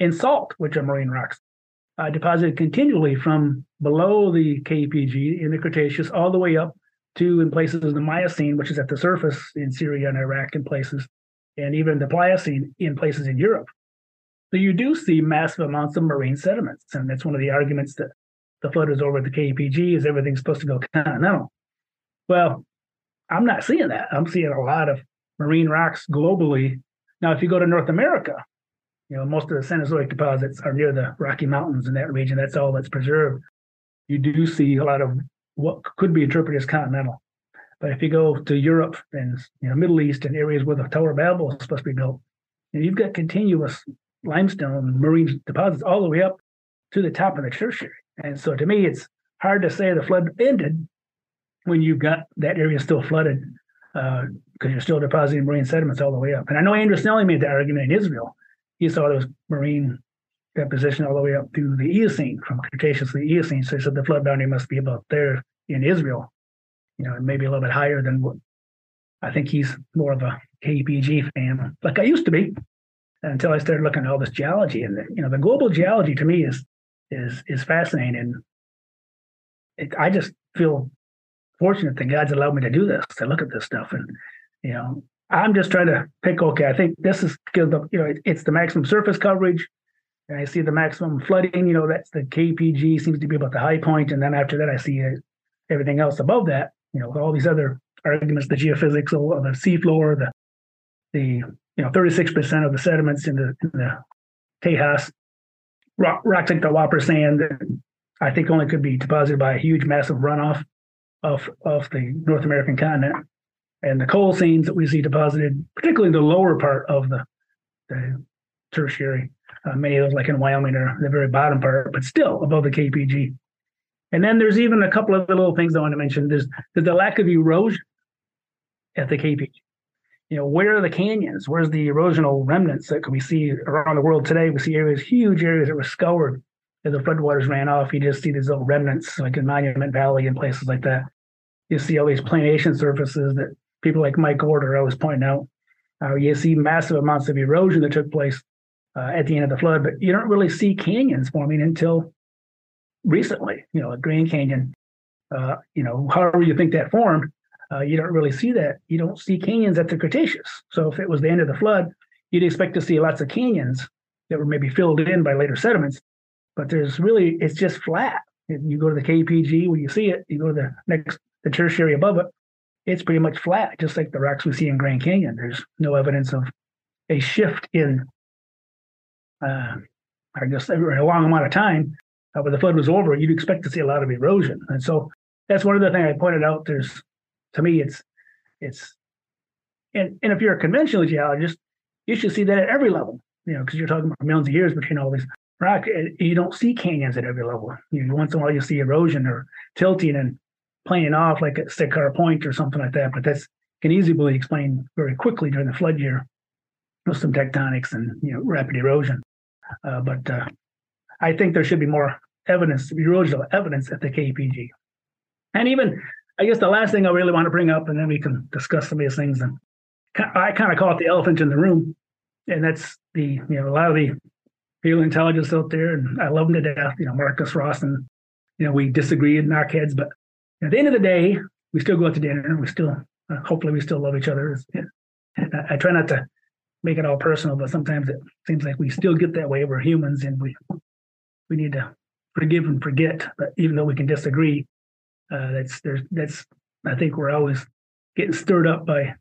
and salt, which are marine rocks uh, deposited continually from below the KPG in the Cretaceous all the way up to in places the Miocene, which is at the surface in Syria and Iraq in places, and even the Pliocene in places in Europe. So you do see massive amounts of marine sediments, and that's one of the arguments that the flood is over at the KPG is everything's supposed to go continental. Well, I'm not seeing that. I'm seeing a lot of marine rocks globally. Now, if you go to North America, you know, most of the Cenozoic deposits are near the Rocky Mountains in that region. That's all that's preserved. You do see a lot of what could be interpreted as continental. But if you go to Europe and you know Middle East and areas where the Tower of Babel is supposed to be built, you know, you've got continuous limestone marine deposits all the way up to the top of the tertiary. And so to me, it's hard to say the flood ended when you've got that area still flooded uh, because you're still depositing marine sediments all the way up. And I know Andrew Snelling made the argument in Israel he saw those marine deposition all the way up through the Eocene, from Cretaceous to the Eocene. So he said the flood boundary must be about there in Israel, you know, maybe a little bit higher than what I think he's more of a KPG fan, like I used to be, until I started looking at all this geology. And the, you know, the global geology to me is is is fascinating, it, I just feel fortunate that God's allowed me to do this, to look at this stuff, and you know, I'm just trying to pick. Okay, I think this is because you know it, it's the maximum surface coverage, and I see the maximum flooding. You know that's the KPG seems to be about the high point, and then after that I see uh, everything else above that. You know all these other arguments, the geophysics of the seafloor, the the you know 36 percent of the sediments in the in the Tejas rock, rocks like the Whopper sand. I think only could be deposited by a huge, massive runoff of of the North American continent and the coal seams that we see deposited, particularly the lower part of the, the tertiary. Uh, many of those, like in Wyoming, are the very bottom part, but still above the KPG. And then there's even a couple of little things I want to mention. There's, the lack of erosion at the KPG. You know, where are the canyons? Where's the erosional remnants that we see around the world today? We see areas, huge areas that were scoured as the floodwaters ran off. You just see these little remnants, like in Monument Valley and places like that. You see all these planation surfaces that people like Mike Oard was pointing out, uh, you see massive amounts of erosion that took place uh, at the end of the flood, but you don't really see canyons forming until recently. You know, a Grand Canyon, uh, you know, however you think that formed, uh, you don't really see that. You don't see canyons at the Cretaceous. So if it was the end of the flood, you'd expect to see lots of canyons that were maybe filled in by later sediments. But there's really, it's just flat. You go to the KPG where you see it, you go to the next, the tertiary above it, it's pretty much flat, just like the rocks we see in Grand Canyon. There's no evidence of a shift in, uh, I guess, a long amount of time. Uh, when the flood was over, you'd expect to see a lot of erosion. And so that's one of the things I pointed out. There's, to me, it's, it's, and, and if you're a conventional geologist, you should see that at every level, you know, because you're talking about millions of years between all these rock. You don't see canyons at every level. You once in a while you see erosion or tilting and planing off like at Siccar Point or something like that. But that's can easily be explained very quickly during the flood year with some tectonics and you know rapid erosion. Uh, but uh, I think there should be more evidence, erosional evidence at the KPG. And even, I guess the last thing I really want to bring up, and then we can discuss some of these things. And I kind of call it the elephant in the room, and that's the you know a lot of the paleontologists out there, and I love them to death. You know, Marcus Ross, and you know we disagree and knock heads, but at the end of the day, we still go out to dinner. We still, uh, hopefully, we still love each other. I, I try not to make it all personal, but sometimes it seems like we still get that way. We're humans, and we we need to forgive and forget. But even though we can disagree, uh, that's there's that's I think we're always getting stirred up by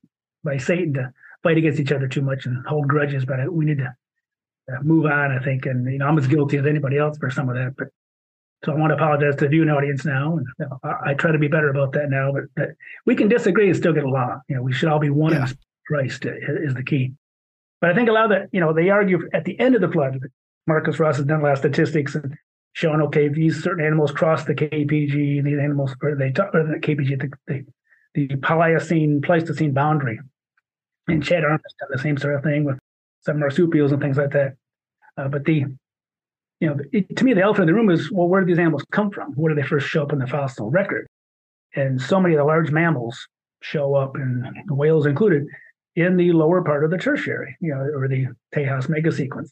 by Satan to fight against each other too much and hold grudges. But we need to uh, move on. I think, and you know, I'm as guilty as anybody else for some of that. But so I want to apologize to the viewing audience now, and you know, I, I, try to be better about that now. But, but, we can disagree and still get along. You know, we should all be one yeah. in Christ is the key. But I think a lot of that, you know, they argue at the end of the flood. Marcus Ross has done a lot of statistics and shown, okay, these certain animals cross the KPG, and these animals, or they talk, or the KPG, the, the, the Pliocene, Pleistocene boundary. And Chad Armis done the same sort of thing with some marsupials and things like that. Uh, but the you know, it, to me, the elephant in the room is, well, where do these animals come from? Where do they first show up in the fossil record? And so many of the large mammals show up, and whales included, in the lower part of the tertiary, you know, or the Tejas megasequence.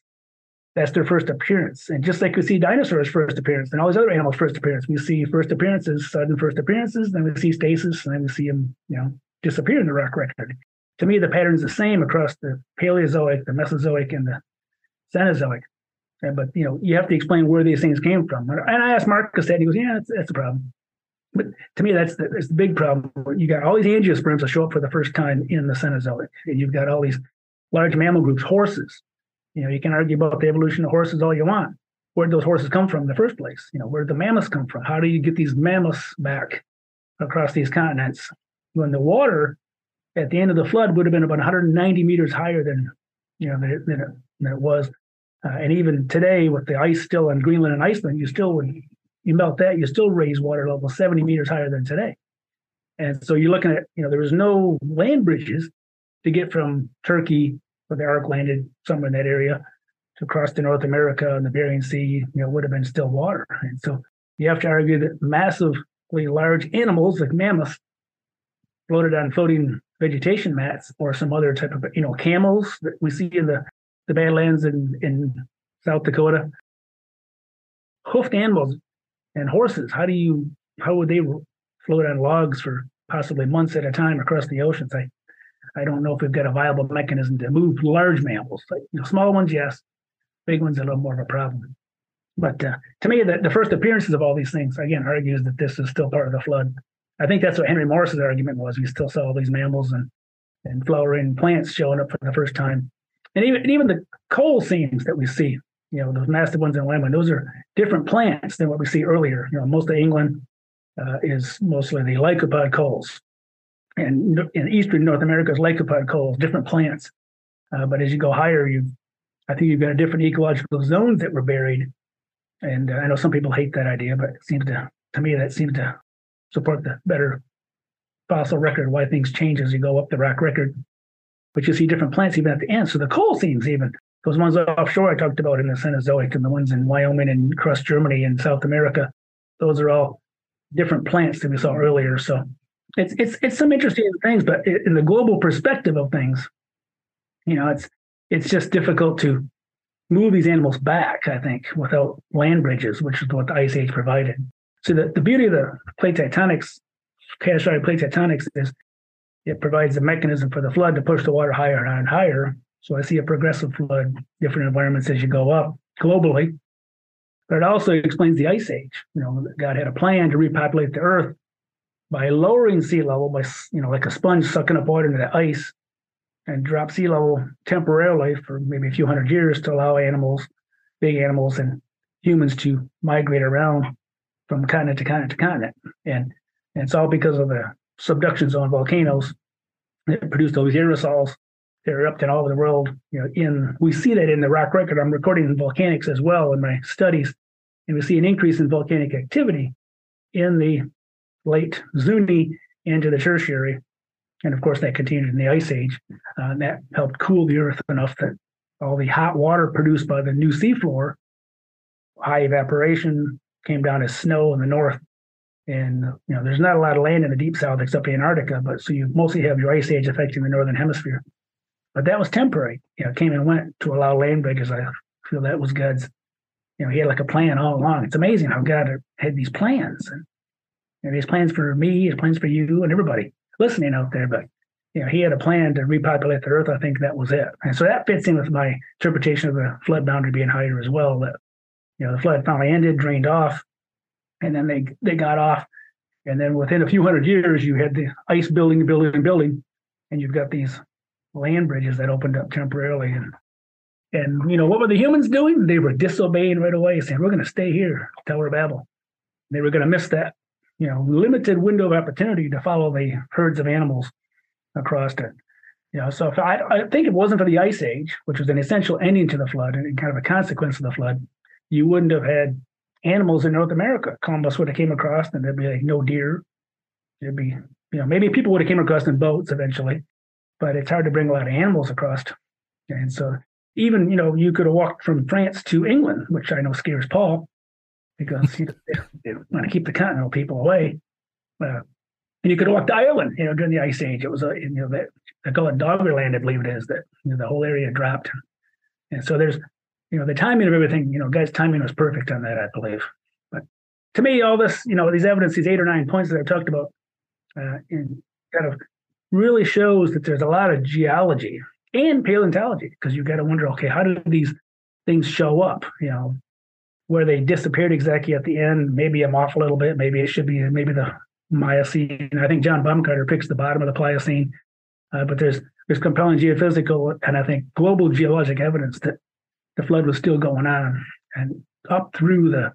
That's their first appearance. And just like we see dinosaurs' first appearance and all these other animals' first appearance, we see first appearances, sudden first appearances, then we see stasis, and then we see them, you know, disappear in the rock record. To me, the pattern's the same across the Paleozoic, the Mesozoic, and the Cenozoic. Uh, but you know, you have to explain where these things came from. And I asked Marcus that. He goes, "Yeah, that's, that's a problem." But to me, that's the, that's the big problem. You got all these angiosperms that show up for the first time in the Cenozoic, and you've got all these large mammal groups, horses. You know, you can argue about the evolution of horses all you want. Where did those horses come from in the first place? You know, where did the mammoths come from? How do you get these mammoths back across these continents when the water at the end of the flood would have been about 190 meters higher than you know than it, than it was uh, and even today, with the ice still in Greenland and Iceland, you still would you melt that, you still raise water level 70 meters higher than today. And so you're looking at, you know, there was no land bridges to get from Turkey, where the Ark landed somewhere in that area, to cross to North America and the Bering Sea, you know, would have been still water. And so you have to argue that massively large animals like mammoths floated on floating vegetation mats or some other type of, you know, camels that we see in the the Badlands in, in South Dakota. Hoofed animals and horses, how do you, how would they float on logs for possibly months at a time across the oceans? I, I don't know if we've got a viable mechanism to move large mammals. Like, you know, small ones, yes. Big ones, a little more of a problem. But uh, to me, the, the first appearances of all these things, again, argues that this is still part of the flood. I think that's what Henry Morris's argument was. We still saw all these mammals and, and flowering plants showing up for the first time and even and even the coal seams that we see, you know, those massive ones in Wyoming, those are different plants than what we see earlier. You know, most of England uh, is mostly the lycopod coals, and in eastern North America is lycopod coals, different plants. Uh, but as you go higher, you, I think you've got different ecological zones that were buried. And uh, I know some people hate that idea, but it seems to to me that seems to support the better fossil record why things change as you go up the rock record but you see different plants even at the end. So the coal seams, even those ones offshore I talked about in the Cenozoic and the ones in Wyoming and across Germany and South America, those are all different plants that we saw earlier. So it's it's it's some interesting things, but in the global perspective of things, you know, it's it's just difficult to move these animals back. I think without land bridges, which is what the ice age provided. So the, the beauty of the plate tectonics, catastrophic plate tectonics, is it provides a mechanism for the flood to push the water higher and higher. So I see a progressive flood, different environments as you go up globally. But it also explains the ice age. You know, God had a plan to repopulate the earth by lowering sea level by you know like a sponge sucking up water into the ice and drop sea level temporarily for maybe a few hundred years to allow animals, big animals and humans to migrate around from continent to continent to continent. And, and it's all because of the subduction zone volcanoes that produced all these aerosols that erupting all over the world. You know, in we see that in the rock record. I'm recording in volcanics as well in my studies, and we see an increase in volcanic activity in the late Zuni into the tertiary. And of course, that continued in the Ice Age. Uh, and that helped cool the Earth enough that all the hot water produced by the new seafloor, high evaporation, came down as snow in the north. And you know, there's not a lot of land in the deep south except Antarctica, but so you mostly have your ice age affecting the northern hemisphere. But that was temporary. You know, came and went to allow land bridges. I feel that was God's. You know, he had like a plan all along. It's amazing how God had these plans, and you know, plans for me, has plans for you, and everybody listening out there. But you know, he had a plan to repopulate the earth. I think that was it. And so that fits in with my interpretation of the flood boundary being higher as well. That you know, the flood finally ended, drained off, and then they they got off. And then within a few hundred years, you had the ice building, building, building, and you've got these land bridges that opened up temporarily. And and you know what were the humans doing? They were disobeying right away, saying we're going to stay here, Tower of Babel. They were going to miss that you know limited window of opportunity to follow the herds of animals across it. You know, so I, I think it wasn't for the ice age, which was an essential ending to the flood and kind of a consequence of the flood, you wouldn't have had animals in North America. Columbus would have came across, and there'd be like no deer. There'd be, you know, maybe people would have came across in boats eventually, but it's hard to bring a lot of animals across. And so even, you know, you could have walked from France to England, which I know scares Paul because know, [laughs] they, want to keep the continental people away. Uh, and you could walk to Ireland, you know, during the Ice Age. It was a, you know, that they call it Doggerland, I believe it is, that you know, the whole area dropped. And so there's, you know, the timing of everything, you know, guys, timing was perfect on that, I believe. But to me, all this, you know, these evidence, these eight or nine points that I've talked about, uh, in kind of really shows that there's a lot of geology and paleontology because you got to wonder, okay, how do these things show up? You know, where they disappeared exactly at the end. Maybe I'm off a little bit. Maybe it should be maybe the Miocene. I think John Baumgardner picks the bottom of the Pliocene, uh, but there's there's compelling geophysical and I think global geologic evidence that the flood was still going on and up through the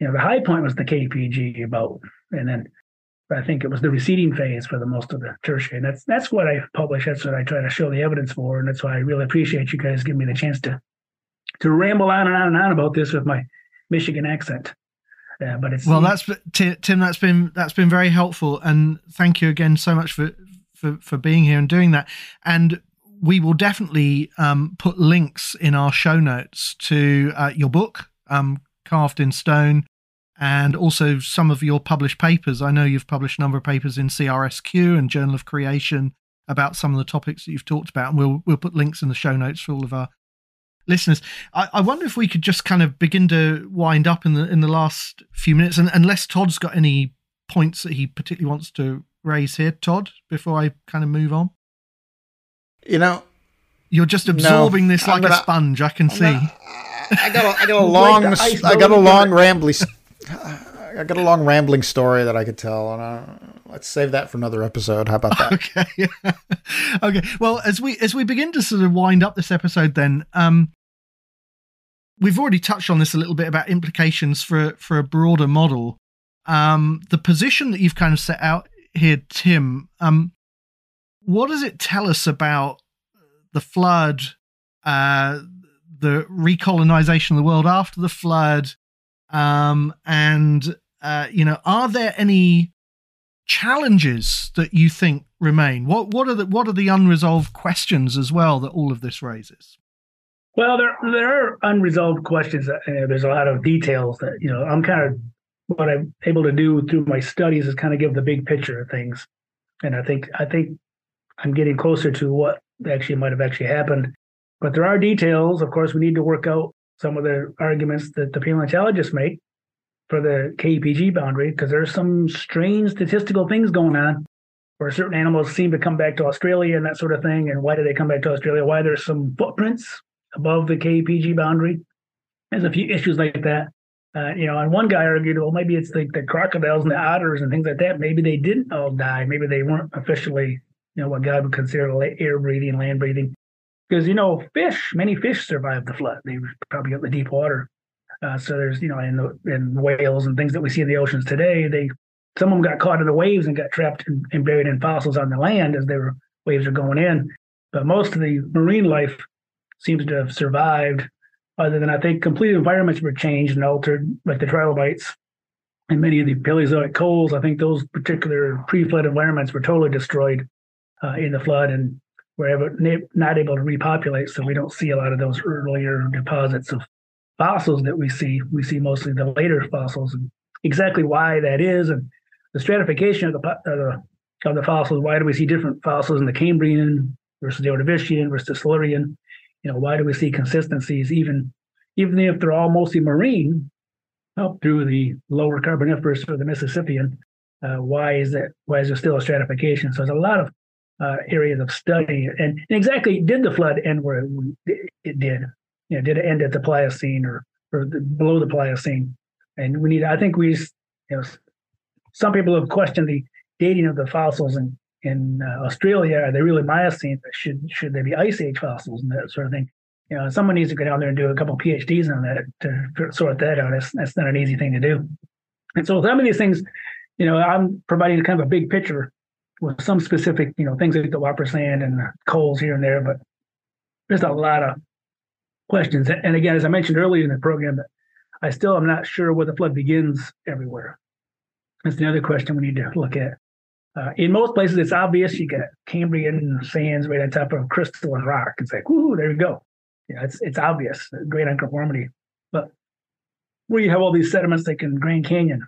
you know the high point was the KPG about and then I think it was the receding phase for the most of the tertiary. And that's that's what I publish. That's what I try to show the evidence for, and that's why I really appreciate you guys giving me the chance to to ramble on and on and on about this with my Michigan accent. Uh, but it's well, that's Tim. That's been that's been very helpful, and thank you again so much for for for being here and doing that. And we will definitely um, put links in our show notes to uh, your book, um, Carved in Stone, and also some of your published papers. I know you've published a number of papers in CRSQ and Journal of Creation about some of the topics that you've talked about, and we'll we'll put links in the show notes for all of our listeners. I, I, wonder if we could just kind of begin to wind up in the in the last few minutes, and unless Todd's got any points that he particularly wants to raise here, Todd, before I kind of move on. You know, you're just absorbing no, this like gonna, a sponge. I can I'm see. Gonna, I got a, I got a [laughs] long I got a long rambling [sighs] I got a long rambling story that I could tell, and uh, let's save that for another episode. How about that? [laughs] Okay. [laughs] okay. Well, as we as we begin to sort of wind up this episode, then um, we've already touched on this a little bit about implications for for a broader model. Um, the position that you've kind of set out here, Tim. Um, what does it tell us about the flood, uh, the recolonization of the world after the flood, um, and uh, you know, are there any challenges that you think remain? What what are the what are the unresolved questions as well that all of this raises? Well, there there are unresolved questions. There's a lot of details that you know. I'm kind of what I'm able to do through my studies is kind of give the big picture of things. and I think I think I'm getting closer to what actually might have actually happened. But there are details. Of course, we need to work out some of the arguments that the paleontologists make for the KPG boundary because there's some strange statistical things going on where certain animals seem to come back to Australia and that sort of thing. And why do they come back to Australia? Why there's some footprints above the KPG boundary? There's a few issues like that. Uh, you know, and one guy argued, well, maybe it's like the crocodiles and the otters and things like that. Maybe they didn't all die. Maybe they weren't officially, you know, what God would consider air breathing, land breathing. Because, you know, fish, many fish survived the flood. They probably got the deep water. Uh, so there's, you know, in the in whales and things that we see in the oceans today, they some of them got caught in the waves and got trapped and, and buried in fossils on the land as their waves are going in. But most of the marine life seems to have survived other than I think complete environments were changed and altered, like the trilobites and many of the Paleozoic coals. I think those particular pre-flood environments were totally destroyed uh, in the flood and were not able to repopulate. So we don't see a lot of those earlier deposits of fossils that we see. We see mostly the later fossils, and exactly why that is, and the stratification of the of the, fossils. Why do we see different fossils in the Cambrian versus the Ordovician versus the Silurian? you know, why do we see consistencies even even if they're all mostly marine up through the lower Carboniferous or the Mississippian? Uh, why is that? Why is there still a stratification? So there's a lot of uh, areas of study. And, and, exactly, did the flood end where it did? You know, did it end at the Pliocene or or the, below the Pliocene? And we need. I think we, you know, some people have questioned the dating of the fossils and in uh, Australia, are they really Miocene? Should should they be Ice Age fossils and that sort of thing? You know, someone needs to go down there and do a couple PhDs on that to sort that out. That's that's not an easy thing to do. And so some of these things, you know, I'm providing kind of a big picture with some specific, you know, things like the Whopper sand and the coals here and there, but there's a lot of questions. And again, as I mentioned earlier in the program, that I still am not sure where the flood begins everywhere. That's another question we need to look at. Uh, in most places, it's obvious. You get Cambrian sands right on top of crystalline rock. It's like, whoo, there you go. Yeah, it's it's obvious, great unconformity. But where you have all these sediments like in Grand Canyon,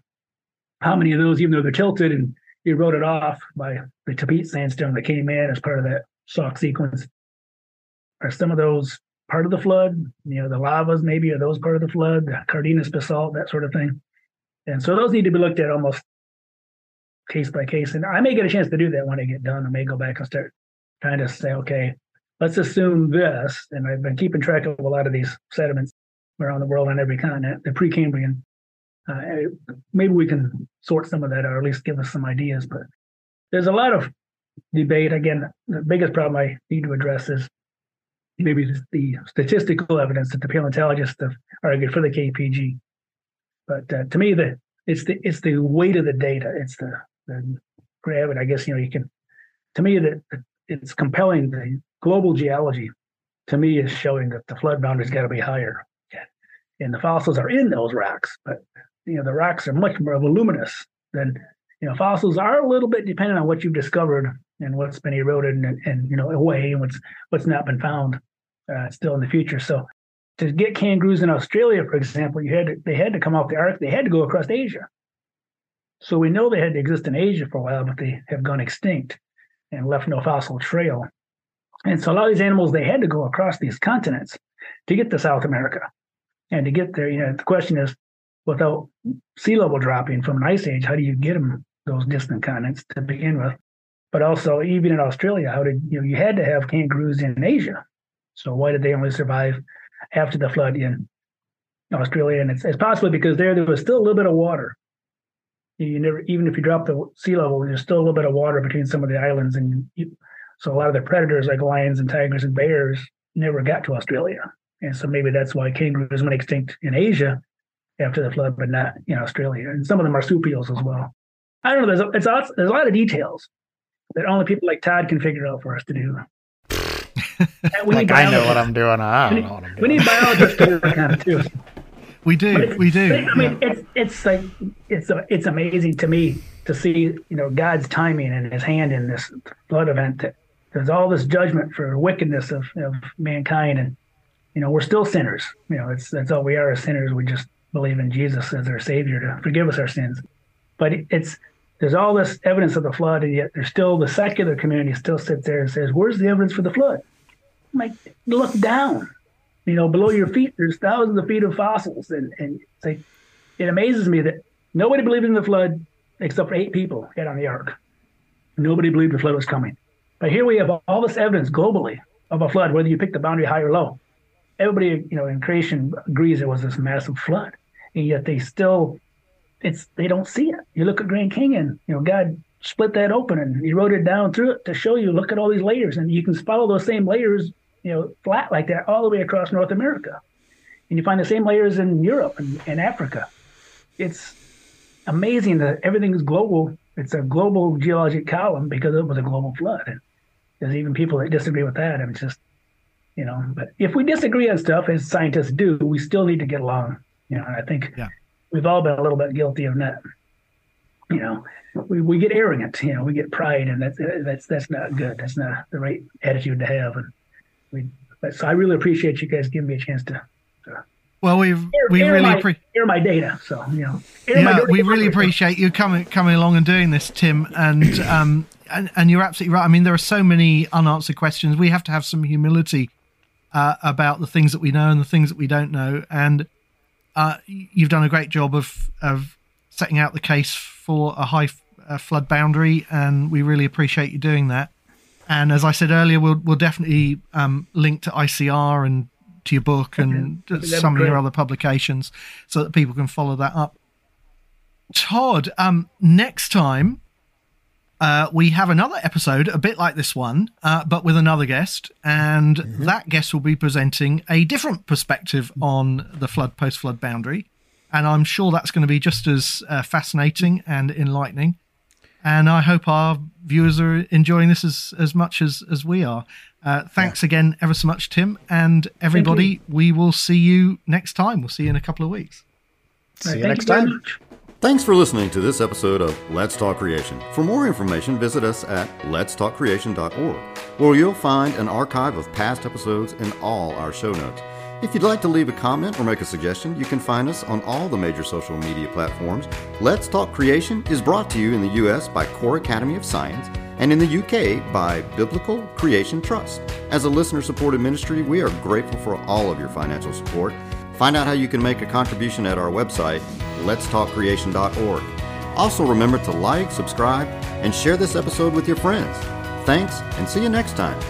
how many of those, even though they're tilted and eroded off by the Tapeats sandstone that came in as part of that Sauk sequence, are some of those part of the flood? You know, the lavas maybe are those part of the flood, the Cardenas basalt, that sort of thing. And so those need to be looked at almost case by case. And I may get a chance to do that when I get done. I may go back and start trying to say, okay, let's assume this. And I've been keeping track of a lot of these sediments around the world on every continent, the Precambrian. Uh, maybe we can sort some of that or at least give us some ideas. But there's a lot of debate. Again, the biggest problem I need to address is maybe the statistical evidence that the paleontologists have argued for the KPG. But uh, to me, the it's the it's the weight of the data. It's the and grab it. I guess you know you can. To me, that it's compelling. The global geology, to me, is showing that the flood boundary's got to be higher, and the fossils are in those rocks. But you know the rocks are much more voluminous than you know. Fossils are a little bit dependent on what you've discovered and what's been eroded and, and you know away and what's what's not been found uh, still in the future. So to get kangaroos in Australia, for example, you had to, they had to come off the Arctic. They had to go across Asia. So we know they had to exist in Asia for a while, but they have gone extinct and left no fossil trail. And so a lot of these animals, they had to go across these continents to get to South America. And to get there, you know, the question is, without sea level dropping from an ice age, how do you get them those distant continents to begin with? But also, even in Australia, how did you know you had to have kangaroos in Asia? So why did they only survive after the flood in Australia? And it's, it's possibly because there there was still a little bit of water you never even if you drop the sea level there's still a little bit of water between some of the islands and you, so a lot of the predators like lions and tigers and bears never got to australia and so maybe that's why kangaroos went extinct in asia after the flood but not in australia and some of the marsupials as well i don't know there's a, it's a, there's a lot of details that only people like todd can figure out for us to do [laughs] we like I know what I'm doing. I don't we need, know what I'm doing. We need biologists to work on it too. [laughs] We do, we do. I mean, yeah. it's it's like it's it's amazing to me to see you know God's timing and His hand in this flood event. There's all this judgment for wickedness of, of mankind, and you know we're still sinners. You know, it's that's all we are as sinners. We just believe in Jesus as our Savior to forgive us our sins. But it's there's all this evidence of the flood, and yet there's still the secular community still sits there and says, "Where's the evidence for the flood?" I'm like, look down. You know, below your feet, there's thousands of feet of fossils, and and it's like, it amazes me that nobody believed in the flood except for eight people get on the ark. Nobody believed the flood was coming. But here we have all this evidence globally of a flood, whether you pick the boundary high or low. Everybody, you know, in creation agrees it was this massive flood, and yet they still it's they don't see it. You look at Grand Canyon, you know, God split that open and he wrote it down through it to show you. Look at all these layers, and you can follow those same layers, you know, flat like that all the way across North America, and you find the same layers in Europe and, and Africa. It's amazing that everything is global. It's a global geologic column because it was a global flood. And there's even people that disagree with that. And it's just, you know, but if we disagree on stuff as scientists do, we still need to get along. You know, and I think yeah we've all been a little bit guilty of that. You know, we, we get arrogant, you know, we get pride, and that's that's that's not good. That's not the right attitude to have. And we, so I really appreciate you guys giving me a chance to. to well, we air really my, pre- air my data. So you know, yeah, we really appreciate you coming coming along and doing this, Tim. And [clears throat] um, and, and you're absolutely right. I mean, there are so many unanswered questions. We have to have some humility uh, about the things that we know and the things that we don't know. And uh, you've done a great job of of setting out the case for a high uh, flood boundary, and we really appreciate you doing that. And as I said earlier, we'll we'll definitely um, link to ICR and to your book and okay. some of your other publications so that people can follow that up. Todd, um, next time uh, we have another episode, a bit like this one, uh, but with another guest, and mm-hmm. that guest will be presenting a different perspective on the flood post flood boundary, and I'm sure that's going to be just as uh, fascinating and enlightening. And I hope our viewers are enjoying this as as much as as we are. Uh, thanks yeah. again, ever so much, Tim, and everybody. We will see you next time. We'll see you in a couple of weeks. See right, you next you time. Thanks for listening to this episode of Let's Talk Creation. For more information, visit us at letstalkcreation.org, where you'll find an archive of past episodes and all our show notes. If you'd like to leave a comment or make a suggestion, you can find us on all the major social media platforms. Let's Talk Creation is brought to you in the U.S. by Core Academy of Science and in the UK by Biblical Creation Trust. As a listener supported ministry, we are grateful for all of your financial support. Find out how you can make a contribution at our website, letstalkcreation.org. Also, remember to like, subscribe, and share this episode with your friends. Thanks, and see you next time.